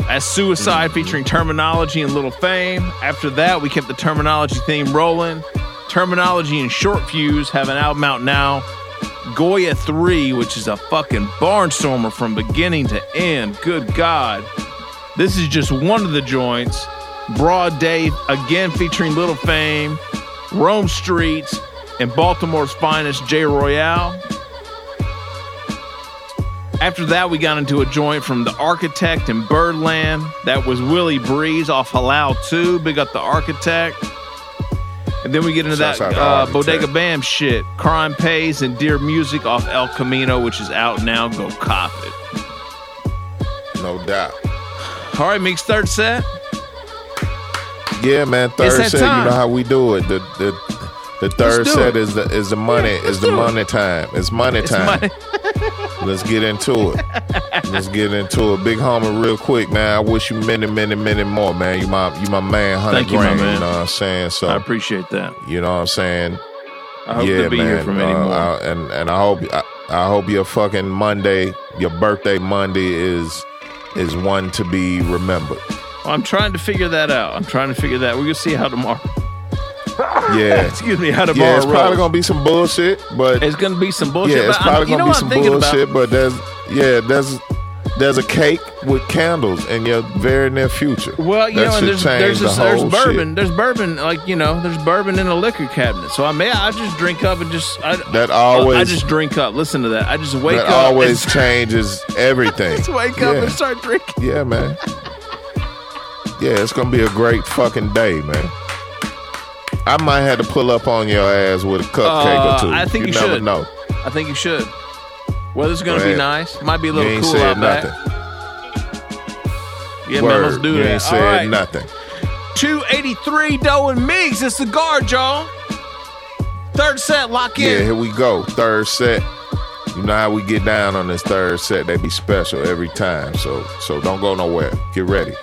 As Suicide featuring Terminology and Little Fame. After that, we kept the Terminology theme rolling. Terminology and Short Fuse have an album out now. Goya 3, which is a fucking barnstormer from beginning to end. Good God. This is just one of the joints. Broad Day, again featuring Little Fame, Rome Streetz, and Baltimore's finest, J. Royale. After that, we got into a joint from The Architect and Birdland. That was Willie Breeze off Halal 2. Big up The Architect. And then we get into Shouts that uh, Bodega Bam shit. Crime Pays and Dear Music off El Camino, which is out now. Go cop it. No doubt. All right, Meeks, third set. Yeah, man. Third set, time. you know how we do it. The the the third set it. is the is the money is the do it. money time. It's money It's time. money. Let's get into it. Let's get into it. Big homie, real quick, man. I wish you many, many, many more, man. You my you my man, hundred Thank you, my man. You know what I'm saying? So I appreciate that. You know what I'm saying? I hope yeah, to be man. here for many Uh, more. I- and and I hope I, I hope your fucking Monday, your birthday Monday is is one to be remembered. I'm trying to figure that out. I'm trying to figure that. We're gonna see how tomorrow. Yeah. Excuse me, how the Yeah, it's probably gonna be some bullshit, but It's gonna be some bullshit. yeah, it's probably gonna be some thinking about? bullshit. But there's yeah, there's there's a cake with candles in your very near future. Well, you That know, and there's there's, the there's bourbon. There's bourbon, like you know, there's bourbon in a liquor cabinet. So I may I just drink up and just I, That always I just drink up. Listen to that. I just wake up. that up. always changes everything. just wake up Yeah. and start drinking. Yeah, man. Yeah, it's gonna be a great fucking day, man. I might have to pull up on your ass with a cupcake Uh, or two. I think you, never should. know. I think you should. Weather's gonna Go be nice. Might be a You little ain't cool said out nothing. back. Yeah, Word. man, let's do you that. ain't said All right. nothing. 283 Doe and Migs. It's the guard, y'all. Third set, lock in. Yeah, here we go. Third set. You know how we get down on this third set. They be special every time. So so don't go nowhere. Get ready.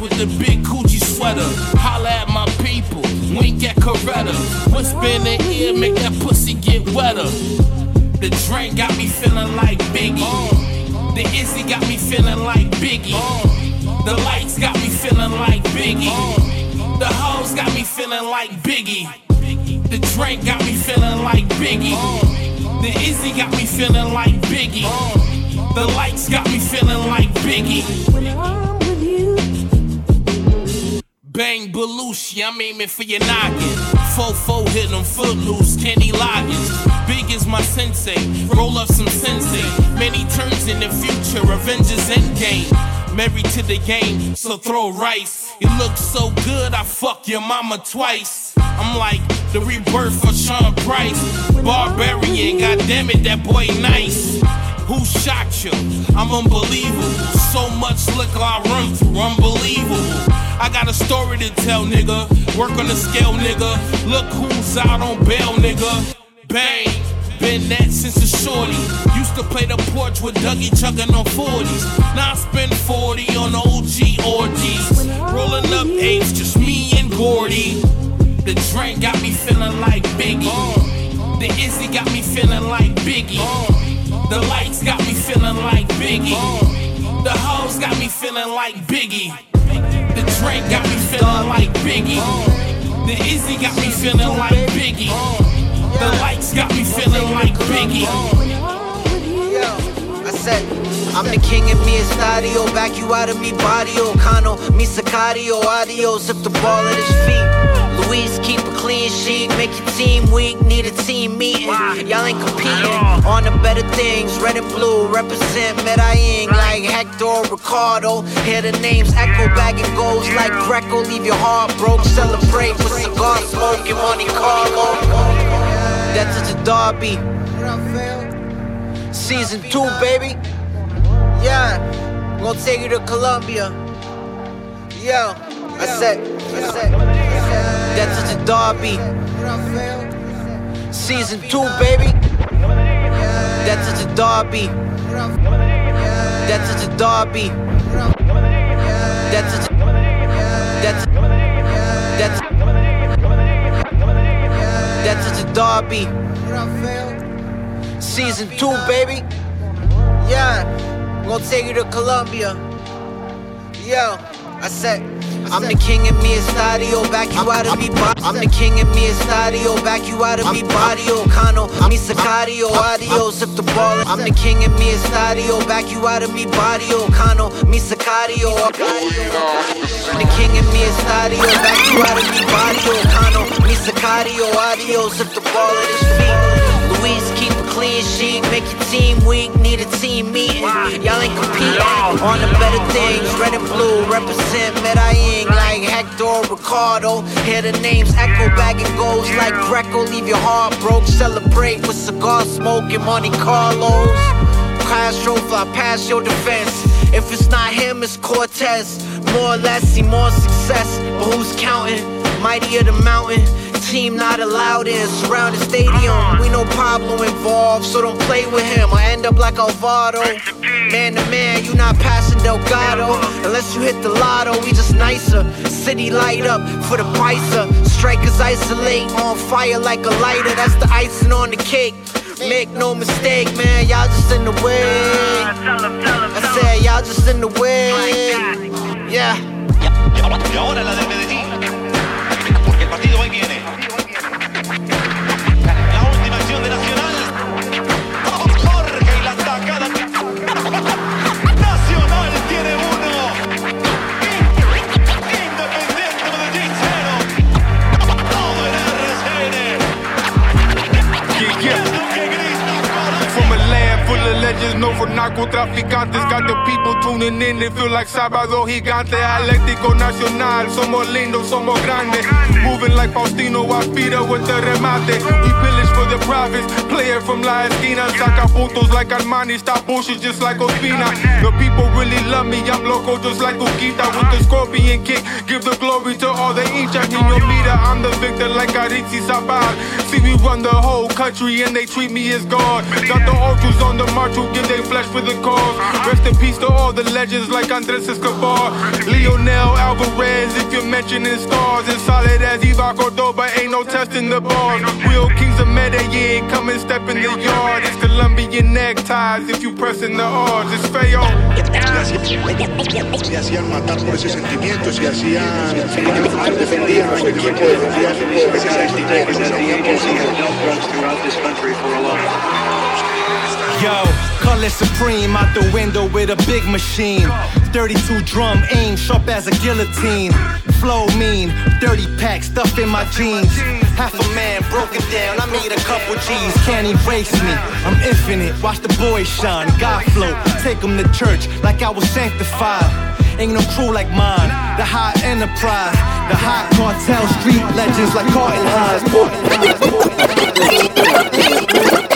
With the big I'm aiming for your noggin. Fofo hit them footloose, Kenny Loggins. Big is my sensei, roll up some sensei. Many turns in the future, Avengers Endgame. Married to the game, so throw rice. You look so good, I fuck your mama twice. I'm like the rebirth of Sean Price. Barbarian, goddamn it, that boy nice. Who shot you? I'm unbelievable. So much liquor I run through, unbelievable. I got a story to tell, nigga. Work on the scale, nigga. Look who's out on bail, nigga. Bang. Been that since a shorty. Used to play the porch with Dougie chugging on 40s. Now I spend 40 on OG orgies. Rolling up eights, just me and Gordy. The drink got me feeling like Biggie. The Izzy got me feeling like Biggie. The lights got me feeling like Biggie. The hoes got me feeling like Biggie. Drink got me feeling like Biggie. The Izzy got me feeling like Biggie. The lights got me feeling like Biggie. I said, I'm the king of mi estadio, back you out of me barrio, Cano, oh, mi sicario, adios if the ball at his feet. Luis keep a clean sheet, make your team weak, need a team meeting. Y'all ain't competing on the better things. Red and blue represent Medellin like Hector Ricardo. Hear the names echo back and goes like Greco. Leave your heart broke. Celebrate with cigar smoke and Monte Carlo. That's to the Derby. Season two, baby. Yeah, I'm gonna take you to Colombia. Yo, I said, I said, that's the Derby. Season two, baby. That's the Derby. That's the Derby. That's the that's that's that's the Derby. Season two, baby. Yeah, I'm gonna take you to Colombia. Yo, I said. I'm the king in mi estadio, back you out of me body. I'm the king in mi estadio, back you out of me body. Kano, mi sacario, adios if the ball. I'm the king in mi estadio, back you out of me body. Kano, mi sacario. I'm the king in mi estadio, back you out of me body. Kano, mi sacario, adios if the ball at his feet. Luis, clean sheet, make your team weak, need a team meeting. Y'all ain't competing on the better things. Red and blue represent Medellin like Hector Ricardo. Hear the names echo back and goes like Greco. Leave your heart broke. Celebrate with cigar smoke and Monte Carlos. Castro fly past your defense. If it's not him, it's Cortez. More or less, see more success. But who's counting? Mighty of the mountain. Team not allowed in surrounded stadium. We no Pablo involved, so don't play with him. I end up like Alvaro. Man to man, you not passing Delgado. Unless you hit the lotto, we just nicer. City light up for the Pisa. Strikers isolate on fire like a lighter. That's the icing on the cake. Make no mistake, man, y'all just in the way. I said, y'all just in the way. Yeah. Y ahora la del Medellín. Hoy viene. La última acción de Nacional. Jorge y la sacada. Nacional tiene uno. Independiente Medellín cero. Todo en Yeah, yeah. From a land full of legends, no for narcotraficantes. Got the people tuning in, they feel like Sábado Gigante. Atlético Nacional, somos lindos, somos grandes. Moving like Faustino Asprilla with the remate. We pillage for the profits, play it from La Esquina. Saca puntos like Armani, stop bullshit just like Ospina. The people really love me, I'm loco just like Higuita. With the scorpion kick, give the glory to all the hinchas. Nino Mira, I'm the victor like Aristizábal. See, we run the whole country and they treat me as God. Got the ultras on the march who give their flesh for the cause. Rest in peace to all the legends like Andres Escobar. Leonel Alvarez, if you're mentioning stars. As solid as Ivan Cordoba, ain't no testing the bars. Real kings of Medellin, come and step in the yard. It's Colombian neckties if you pressing the odds. It's feo. Se hacían matar por ese sentimiento, se hacían defendían a su equipo, defendían ese sentimiento, ese Yo, color supreme out the window with a big machine. 32 drum aim sharp as a guillotine. Flow mean, 30 pack stuff in my jeans. Half a man broken down, I made a couple G's. Can't erase me, I'm infinite. Watch the boys shine. God flow, take them to church like I was sanctified. Ain't no crew like mine, the high enterprise, the high cartel street legends like Carton I,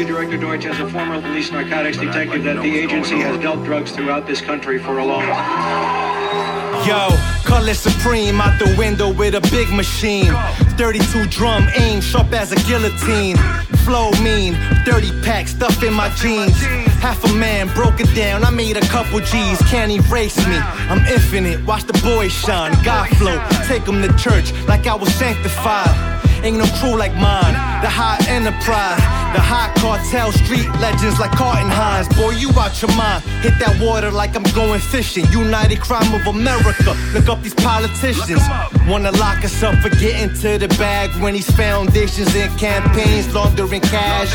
I will tell you, Director Deutch, as a former police narcotics detective, that the agency has dealt drugs throughout this country for a long time. Yo, color supreme out the window with a big machine. 32 drum aim sharp as a guillotine. Flow mean, 30 pack stuff in my jeans. Half a man broke it down, I made a couple G's. Can't erase me, I'm infinite. Watch the boys shine. God flow, take them to church like I was sanctified. ain't no crew like mine. The high enterprise, the high cartel, street legends like Carton Hines. Boy, you out your mind. Hit that water like I'm going fishing. United Crime of America. Look up these politicians. Wanna lock us up for getting to the bag when these foundations and campaigns laundering cash.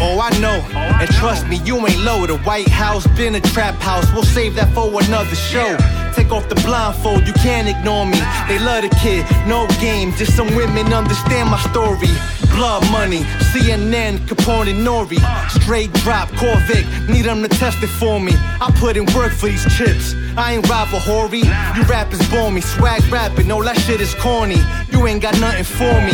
Oh, I know. And trust me, you ain't low. The White House been a trap house. We'll save that for another show. Take off the blindfold, you can't ignore me. They love the kid, no game. Just some women understand my story. Blood money, CNN, Capone and Nori. Straight drop, Corvick, need them to test it for me. I put in work for these chips. I ain't rival Hori. You rappers bore me, swag rapping, no, that shit is corny. You ain't got nothing for me.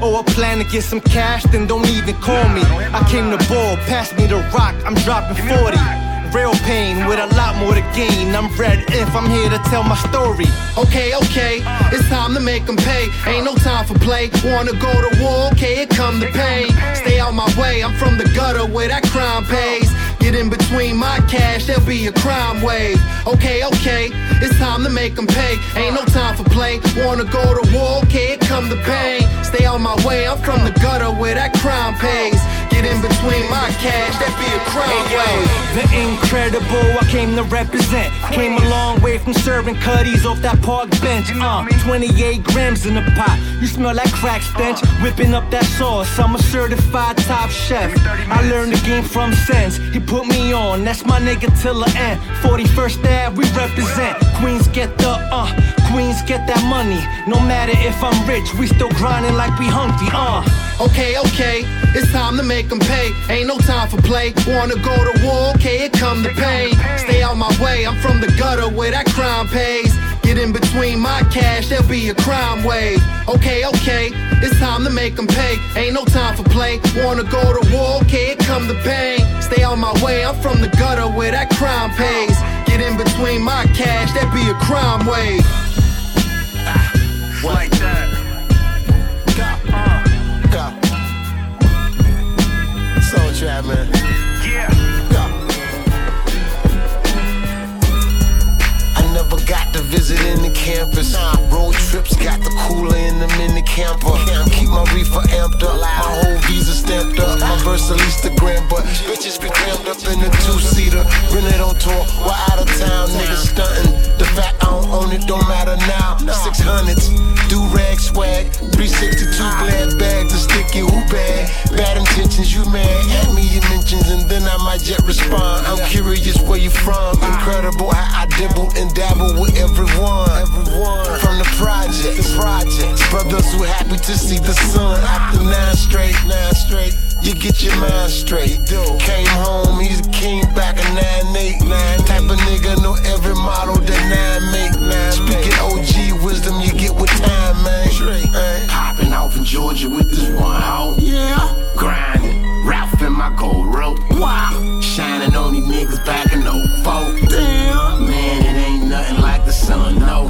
Oh, I plan to get some cash, then don't even call me. I came to ball, pass me the rock, I'm dropping 40. Real pain with a lot more to gain. I'm red if I'm here to tell my story. Okay, okay, it's time to make them pay. Ain't no time for play. Wanna go to war? Okay, it come the pain. Stay out my way, I'm from the gutter where that crime pays. Get in between my cash, there'll be a crime wave. Okay, okay, it's time to make them pay. Ain't no time for play. Wanna go to war? Okay, it come the pain. Stay out my way, I'm from the gutter where that crime pays. Get in between my cash, that be a crime wave. The incredible, I came to represent. Came a long way from serving cutties off that park bench. Uh, 28 grams in the pot. You smell that crack stench. Whipping up that sauce. I'm a certified top chef. I learned the game from Sense. He put me on, that's my nigga till the end. 41st Ave, we represent. Queens get the uh, Queens get that money. No matter if I'm rich, we still grinding like we hungry. Uh. Okay, okay, it's time to make them pay. Ain't no time for play. Wanna go to war? Okay, it come to pain. Stay out my way, I'm from the gutter where that crime pays. Get in between my cash, there'll be a crime wave. Okay, okay, it's time to make them pay. Ain't no time for play. Wanna go to war? Okay, it come to pain. Stay out my way, I'm from the gutter where that crime pays. Get in between my cash, that be a crime wave. Like that. Soul Trap, man. In the campus. Road trips got the cooler in the mini camper. Keep my reefer amped up, my whole visa stamped up. My verse at least a gram, but bitches be crammed up in the two seater. Rented on tour, we're out of town, niggas stunting. The fact I don't own it don't matter now. 600s, do rag swag, 362 glad bags, a sticky who bag. Bad intentions, you mad. Add me your mentions, and then I might jet respond. I'm curious where you from. Incredible how I dibble and dabble with everyone. Everyone from the project, the projects. Brothers who happy to see the sun after nine straight, nine straight. You get your mind straight. Came home, he's a king back in 9 8. Type of nigga know every model that 9 make. Speaking OG wisdom, you get with time, man. Popping off in Georgia with this one hoe. Yeah. Grinding. In my gold rope. Wow. Shining on these niggas back in 04. Damn. Man, it ain't nothing like the sun, no.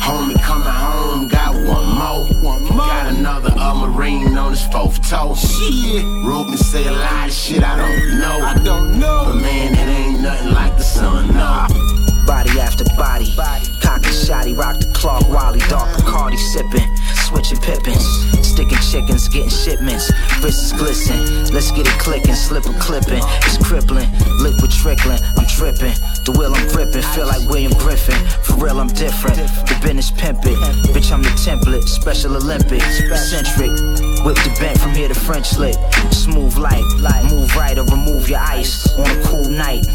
Homie coming home, got one more. One more. Got another uh, Marine on his fourth toe. Shit. Ruben say a lot of shit I don't know. I don't know. But man, it ain't nothing like the sun, no. Body after body. body. Cocky shotty, rock the clock, Wally, dark Bacardi sipping. Switching pippins, sticking chickens, getting shipments. Wrists glisten, let's get it clicking, slip a clipping. It's crippling, liquid trickling, I'm tripping. The wheel I'm gripping, feel like William Griffin. For real, I'm different. The business pimp it. Bitch, I'm the template, Special Olympics. Eccentric, whip the bent from here to French lick. Smooth light, move right or remove your ice on a cool night.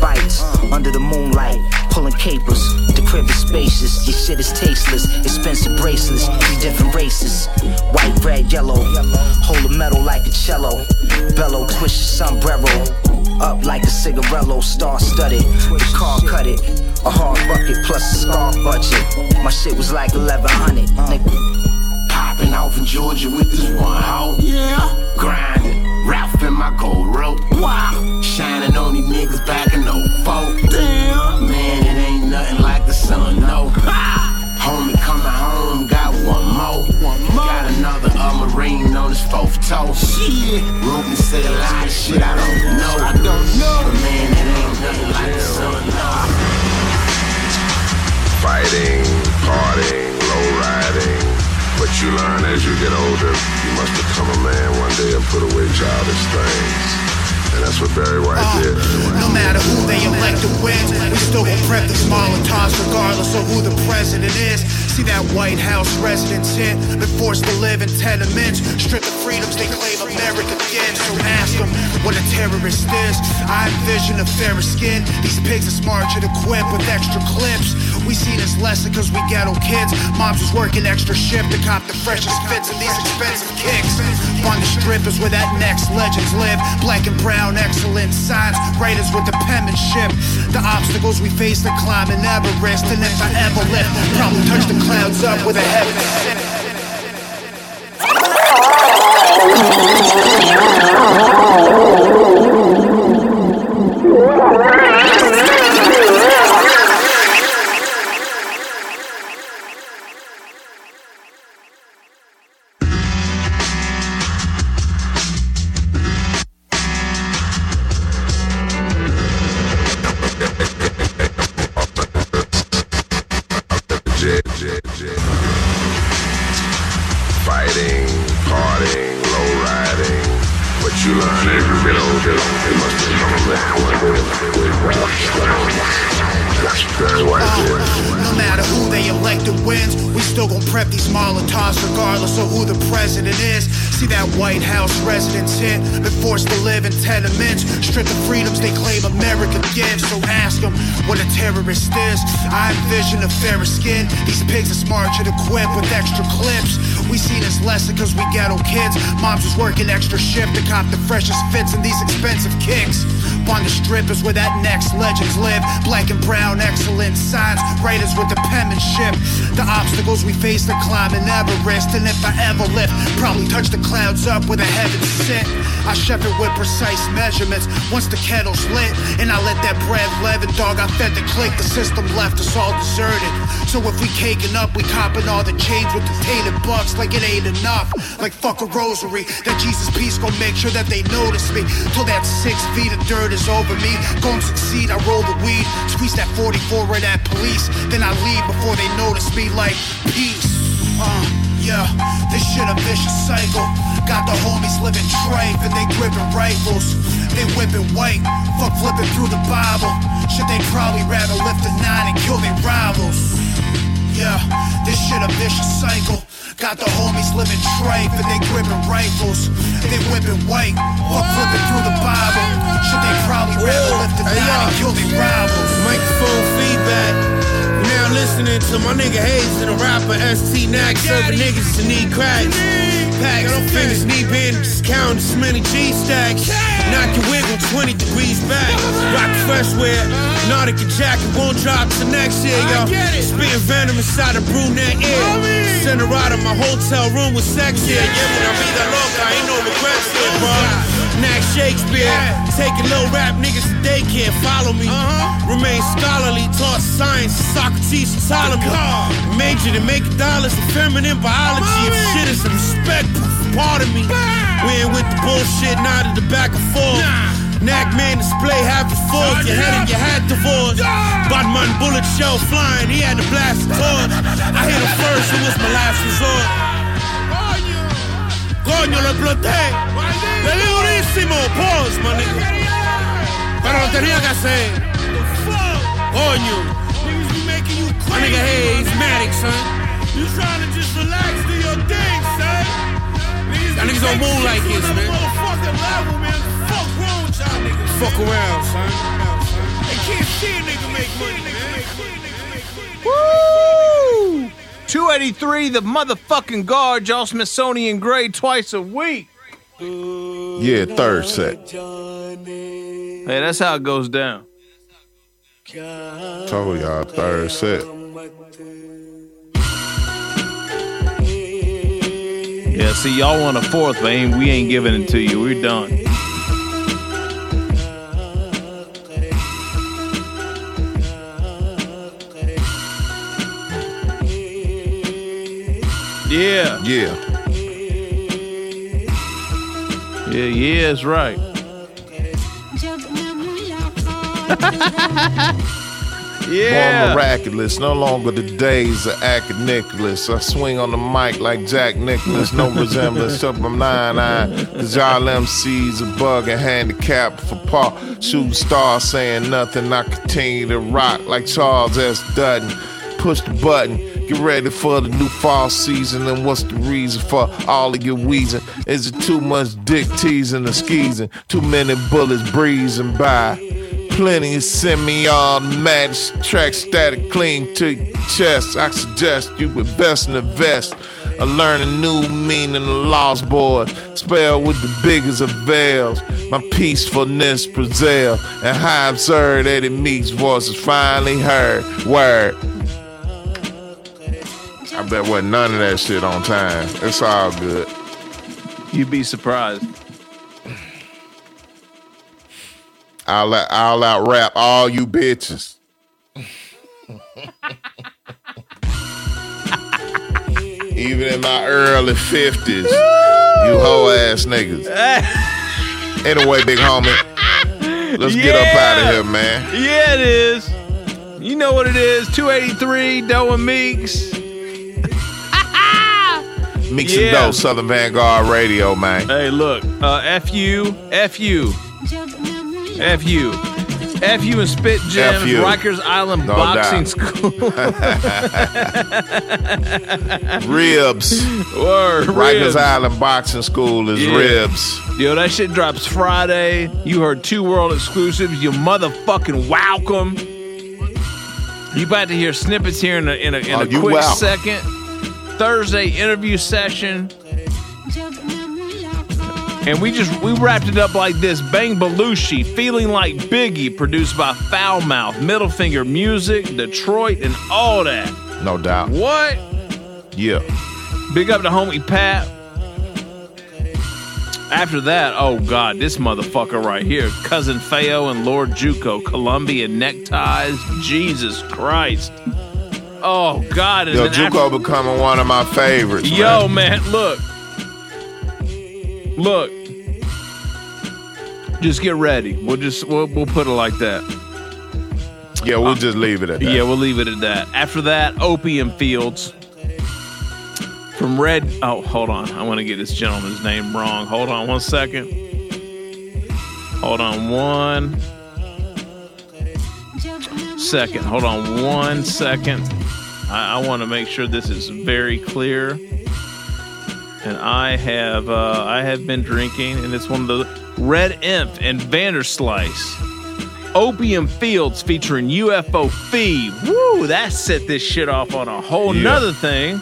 Bites under the moonlight, pulling capers. The crib is spacious, your shit is tasteless. Expensive bracelets, three different races. White, red, yellow. Hold the metal like a cello. Bellow, twist your sombrero. Up like a cigarello, star studded. The car cut it. A hard bucket plus a scar budget. My shit was like 1100. Nigga. Popping off in Georgia with this one hoe. Yeah. Grinding. Ralph in my gold rope. Wow. Shining on these niggas back in 04. Damn. Man, it ain't nothing like the sun, no. Homie coming home, got one more. One more. Got another uh, Marine on his fourth toe. Shit. Ruben said a lot of shit I don't know. I don't know. But man, it ain't nothing like the sun, no. Fighting, partying, low riding, But you learn as you get older, you must become a man one day and put away childish things. And that's what Barry White uh, did. No matter who they elect to win, we still gon' prep these Molotovs regardless of who the president is. See that White House residence hit, been forced to live in tenements, stripped of freedoms they claim America gives. So ask them what a terrorist is. I envision a fairer skin. These pigs are smarter to equipped with extra clips. We seen this lesson cause we ghetto kids. Moms was working extra shift to cop the freshest fits and these expensive kicks. On the strip is where that next legends live. Black and brown, excellent signs. Writers with the penmanship. The obstacles we face to climbing Everest. And if I ever lift, probably touch the clouds up with a heaven sent. No matter who they elect wins, we still gon' prep these Molotovs regardless of who the president is. See that White House residence hit, been forced to live in tenements, stripped of freedoms they claim America gives. So ask them what a terrorist is. I envision a fairer skin. These pigs are smart and equipped with extra clips. We seen this lesson cause we ghetto kids. Moms was working extra shift to cop the freshest fits and these expensive kicks. On the strip is where that next legends live. Black and brown, excellent signs. Writers with the penmanship. The obstacles we face to climbing Everest. And if I ever lift, probably touch the clouds up with a heaven sent. I chef it with precise measurements. Once the kettle's lit, and I let that bread leaven, dog. I fed the click, the system left us all deserted. So if we caking up, we copping all the change with the tainted bucks like it ain't enough. Like fuck a rosary. That Jesus peace gon' make sure that they notice me. Till that six feet of dirt is over me. Gon' succeed, I roll the weed. Squeeze that 44 at that police. Then I leave before they notice me like peace. Uh, yeah, this shit a vicious cycle. Got the homies living tripe and they gripping rifles. They whipping white, fuck flipping through the Bible. Shit, they probably rather lift a nine and kill their rivals. Yeah, this shit a vicious cycle. Got the homies living tripe and they gripping rifles. They whipping white, fuck flipping through the Bible. Shit, they probably rather lift a nine and kill their rivals. Microphone feedback. Listening to my nigga Hayes and the rapper ST Nack serving niggas to need cracks. Packs, fingers, knee bandages, counting this many G stacks. Knock your wiggle 20 degrees back. Rock fresh wear, Nautica jacket won't drop till next year, yo. Spitting venom inside a brunette ear. Send her out of my hotel room with sex here. Yeah, when I be that loca, I ain't no regrets here, bro. Knack Shakespeare, taking little rap niggas to daycare. Follow me. Uh-huh. Remain scholarly, taught science, Socrates and Ptolemy. Majored in making dollars in feminine biology. If shit is a respect, part of me. We ain't with the bullshit, not at the back and forth. Knack man display half the force, your head and your hat divorced. Batman bullet shell flying, he had to blast the torch. I hit him first, it was my last resort. Coño, lo exploté. Le di durísimo. Pause, my nigga. Pero lo tenía que hacer. Coño. My nigga Hayes, Matic, son. Eh? You trying to just relax, do your eh? thing, son. Y'all niggas don't move like this, man. Level, man. Fuck wrong with y'all niggas. Fuck around, son. They can't see a nigga make money, man. Woo! 283, the motherfucking guard, y'all Smithsonian grade twice a week. Yeah, third set. Hey, that's how it goes down. Told y'all, third set. Yeah, see, y'all want a fourth, but ain't, we ain't giving it to you. We're done. Yeah. Yeah. Yeah, yeah, is right. Yeah. More miraculous, no longer the days of Ack Nicholas. I swing on the mic like Jack Nicklaus, no resemblance to my nine eye. Cause y'all MCs a bug and handicapped for Paul. Shooting star saying nothing. I continue to rock like Charles S. Dutton. Push the button. Get ready for the new fall season. And what's the reason for all of your wheezing? Is it too much dick teasing or skeezing? Too many bullets breezing by. Plenty of semi-automatic track static clean to your chest. I suggest you invest in the vest. I learn a new meaning of lost board. Spell with the biggest of veils. My peacefulness prevail. And how absurd Eddie Meeks' voice is finally heard. Word. I bet wasn't none of that shit on time. It's all good. You'd be surprised. I'll out, I'll out rap all you bitches. Even in my early 50s, you hoe ass niggas. Anyway, big homie, let's get up out of here, man. Yeah, it is. You know what it is. 283, Doe and Meeks. Meeks Yeah. and Doe, Southern Vanguard Radio, man. Hey, look. Uh, F you. F you. F you. F you and Spit Gemz, F you. Rikers Island No Boxing doubt. School. Ribs. Word. Rikers ribs. Island Boxing School is Yeah. ribs. Yo, that shit drops Friday. You heard two world exclusives. You motherfucking welcome. You about to hear snippets here in a, in a, in Oh, a quick welcome. second. Thursday interview session. And we just we wrapped it up like this: Bang Belushi, feeling like Biggie, produced by Foul Mouth, Middle Finger Music, Detroit, and all that. No doubt. What? Yeah. Big up to homie Pat. After that, oh god, this motherfucker right here, cousin Feo and Lord Juco, Colombian neckties, Jesus Christ. Oh god, and Yo, then Juco after- becoming one of my favorites. Yo, man. man, look. Look. Just get ready. We'll just we'll, we'll put it like that. Yeah, we'll uh, just leave it at that. Yeah, we'll leave it at that. After that, Opium Fields from Red. Oh, hold on. I want to get this gentleman's name wrong. Hold on one second. Hold on one second. Hold on one second. I, I want to make sure this is very clear. And I have uh, I have been drinking, and it's one of the Red Imp and Vanderslice. Opium Fields featuring UFO Fev. Woo, that set this shit off on a whole Yeah. nother thing.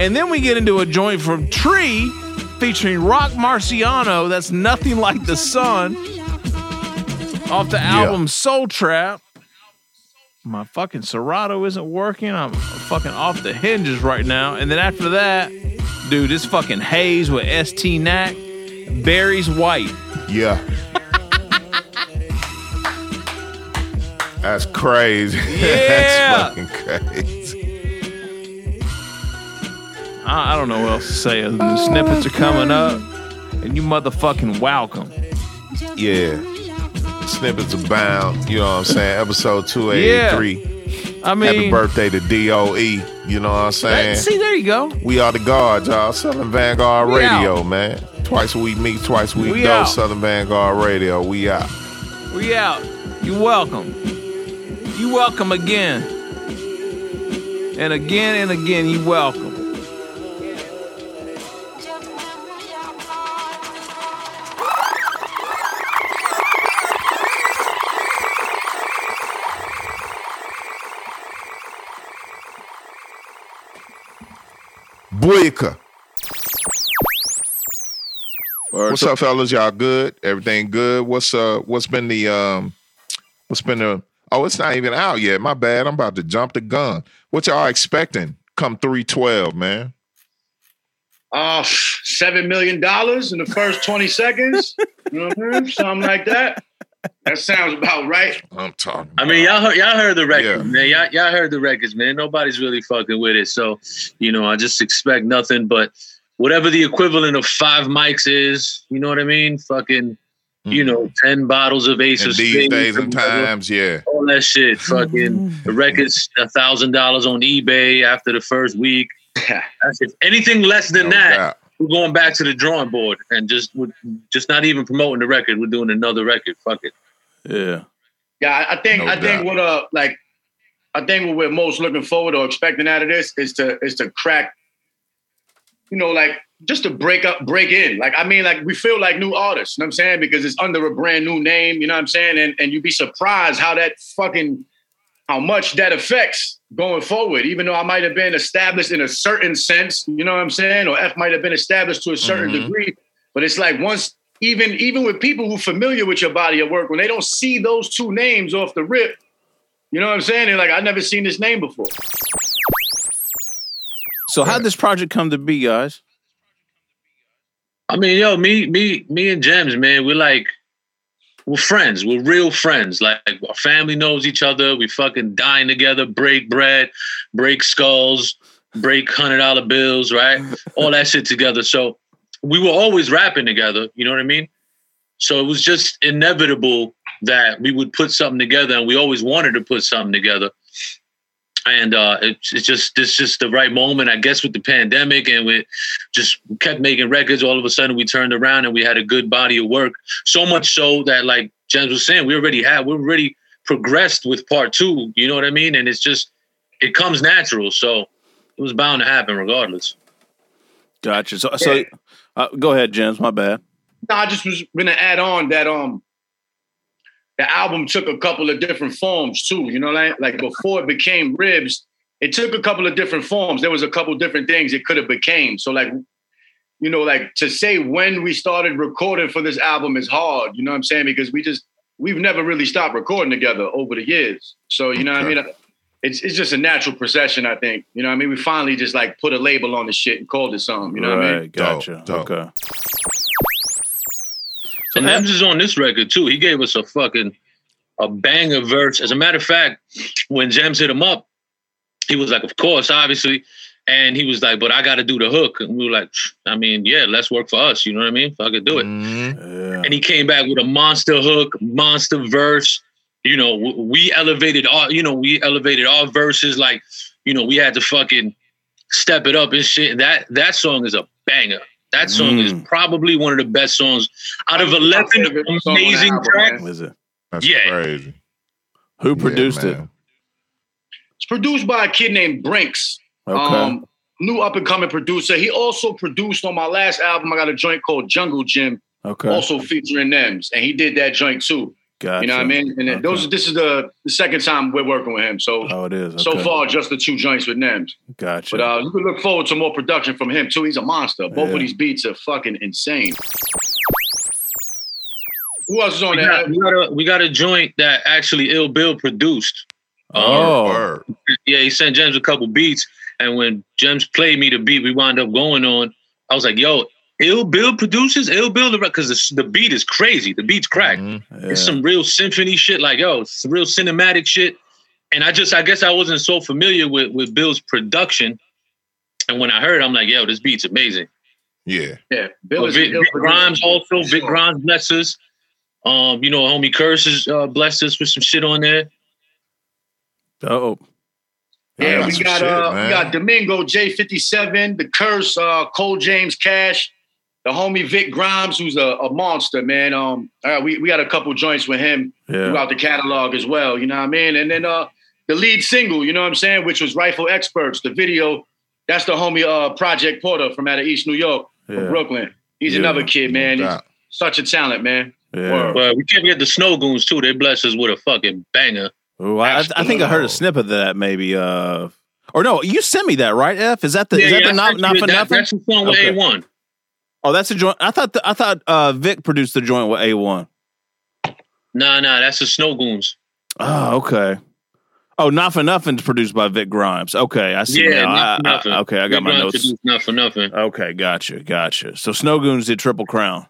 And then we get into a joint from Tree featuring Roc Marciano. That's nothing like the sun. Off the album Soul Trap. My fucking Serato isn't working. I'm fucking off the hinges right now. And then after that, dude, this fucking haze with ST Knack. Barry's White. Yeah. That's crazy. Yeah. That's fucking crazy. I, I don't know what else to say. The snippets are coming up, and you motherfucking welcome. Yeah. Snippets abound. You know what I'm saying? Episode 283. I mean, Happy birthday to DOE. You know what I'm saying? see, there you go. We are the guards, y'all. Southern Vanguard We Radio, man. Twice a week, meet twice a week, We go. out. Southern Vanguard Radio. We out. We out. You welcome. You welcome again. And again and again, you welcome. What's up, fellas? Y'all good? Everything good? What's uh what's been the um what's been the oh it's not even out yet. My bad. I'm about to jump the gun. What y'all expecting come 312, man? Uh, seven million dollars in the first twenty seconds. You know what I mean? Something like that. That sounds about right. I'm talking. I mean, y'all heard, y'all heard the records, man. Y'all, y'all heard the records, man. Nobody's really fucking with it. So, you know, I just expect nothing but whatever the equivalent of five mics is. You know what I mean? Fucking you know, mm-hmm. ten bottles of Ace In of these Spades, days and times, yeah. all that shit. Fucking mm-hmm. the record's a thousand dollars on eBay after the first week. That's it. Anything less than that, we're going back to the drawing board and just we're just not even promoting the record. We're doing another record. Fuck it. Yeah. Yeah, I I think No I think what uh like I think what we're most looking forward or expecting out of this is to is to crack, you know, like just to break up, break in. Like I mean, like we feel like new artists, you know what I'm saying? Because it's under a brand new name, you know what I'm saying? And and you'd be surprised how that fucking how much that affects going forward, even though I might have been established in a certain sense, you know what I'm saying? Or F might have been established to a certain Mhm. degree. But it's like once even even with people who are familiar with your body of work, when they don't see those two names off the rip, you know what I'm saying? They're like, I've never seen this name before. So how'd this project come to be, guys? I mean, yo, me, me, me and Gemz, man, we're like, we're friends. We're real friends. Like our family knows each other. We fucking dine together, break bread, break skulls, break hundred dollar bills, right? All that shit together. So we were always rapping together. You know what I mean? So it was just inevitable that we would put something together, and we always wanted to put something together. And uh, it's, it's just it's just the right moment, I guess, with the pandemic, and we just kept making records. All of a sudden, we turned around and we had a good body of work. So much so that, like James was saying, we already had we already progressed with part two. You know what I mean? And it's just it comes natural, so it was bound to happen regardless. Gotcha. So, so uh, go ahead, James. My bad. No, I just was gonna add on that um the album took a couple of different forms too. You know, like like before it became ribs, it took a couple of different forms. There was a couple different things it could have became. So like, you know, like to say when we started recording for this album is hard. You know what I'm saying? Because we just we've never really stopped recording together over the years. So you know what I mean. It's it's just a natural procession, I think. You know what I mean? We finally just like put a label on the shit and called it something. You know what I mean? Right, Gotcha. Okay. So Nems is on this record too. He gave us a fucking a banger verse. As a matter of fact, when Gemz hit him up, he was like, "Of course, obviously," and he was like, "But I got to do the hook." And we were like, "I mean, yeah, let's work for us." You know what I mean? Fucking do it. Mm-hmm. And he came back with a monster hook, monster verse. You know, we elevated our, you know, we elevated our verses. Like, you know, we had to fucking step it up and shit. That that song is a banger. That song is probably one of the best songs out of eleven amazing tracks. Is it? That's Yeah. crazy. Who produced it? It's produced by a kid named Brinks. Okay. Um, new up and coming producer. He also produced on my last album. I got a joint called Jungle Gym. Okay. Also featuring Nems, and he did that joint too. Gotcha. You know what I mean? And then those this is the, the second time we're working with him. So Oh, it is. so far just the two joints with Nems. Gotcha. But uh, you can look forward to more production from him too. He's a monster. Both Yeah. of these beats are fucking insane. Who else is on We there? got, we got a we got a joint that actually Ill Bill produced. Oh. yeah, he sent James a couple beats, and when James played me the beat, we wound up going on. I was like, "Yo, Ill Bill produces Ill Bill the because the, the beat is crazy. The beat's cracked. It's some real symphony shit. Like, yo, it's real cinematic shit." And I just, I guess, I wasn't so familiar with with Bill's production, and when I heard, it, I'm like, "Yo, this beat's amazing." Yeah. Yeah. Bill But is a Vic, Vic. Grimes also. Vic Grimes bless us. Um, you know, homie Curses uh, blessed us with some shit on there. Oh, Yeah, we some got shit, uh, man. we got Domingo J57, the Curse, uh, Cole James Cash, the homie Vic Grimes, who's a, a monster, man. Um, uh, we we got a couple joints with him Yeah. throughout the catalog as well. You know what I mean? And then uh, the lead single, you know what I'm saying, which was Rifle Experts. The video, that's the homie uh, Project Porter from out of East New York, Yeah. from Brooklyn. He's Yeah, another kid, man. He's such a talent, man. Yeah. Well, we can't forget the Snow Goons too. They blessed us with a fucking banger. Oh, I, I think I heard a snippet of that maybe. Uh, or no, you sent me that, right? F is that the is that yeah, the not, not for that. nothing? That's the song with A1. Oh, that's a joint. I thought the, I thought uh, Vic produced the joint with A one. Nah, nah, that's the Snow Goons. Oh, okay. Oh, not for nothing's produced by Vic Grimes. Okay, I see. Yeah, not I- I- okay, I got Vic my Grimes notes. Not for nothing. Okay, gotcha, gotcha. So Snow Goons did Triple Crown.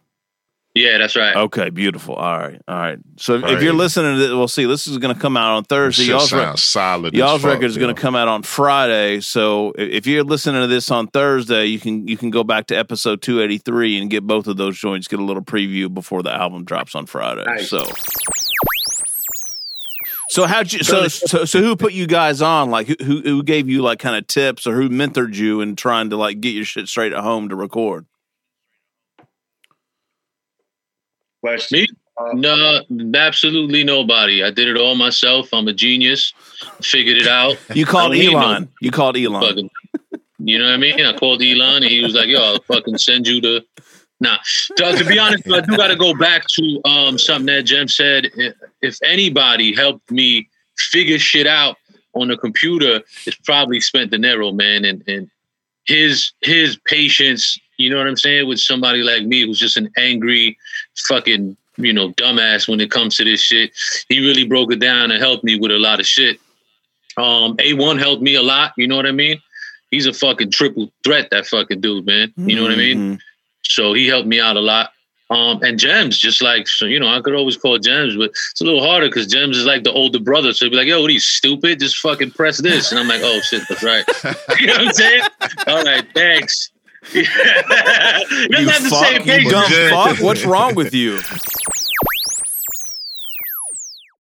Yeah, that's right. Okay, beautiful. All right, all right. So if, if you're listening to this, we'll see. This is going to come out on Thursday. Shit Y'all's, sounds solid y'all's fuck, record is going to come out on Friday. So if you're listening to this on Thursday, you can you can go back to episode 283 and get both of those joints. Get a little preview before the album drops on Friday. Nice. So. So how'd you so, so so who put you guys on like who who who gave you like kind of tips or who mentored you in trying to like get your shit straight at home to record? Me? No, absolutely nobody. I did it all myself. I'm a genius. Figured it out. You called I no Elon. You called Elon. fucking- you know what I mean? I called Elon and he was like, "Yo, I'll fucking send you the." Nah, so, to be honest, I do got to go back to um, something that Jem said. If- If anybody helped me figure shit out on the computer, it's probably Spent Dinero, man, and and his his patience. You know what I'm saying? With somebody like me who's just an angry, fucking you know dumbass when it comes to this shit. He really broke it down and helped me with a lot of shit. Um, A1 helped me a lot. You know what I mean? He's a fucking triple threat. That fucking dude, man. You know what I mean? So he helped me out a lot. Um, and Gemz, just like so, you know, I could always call Gemz, but it's a little harder because Gemz is like the older brother. So he'd be like, "Yo, what are you stupid? Just fucking press this." And I'm like, "Oh shit, that's right." you know what I'm saying? All right, thanks. you You the fuck, same you dumb fuck. What's wrong with you?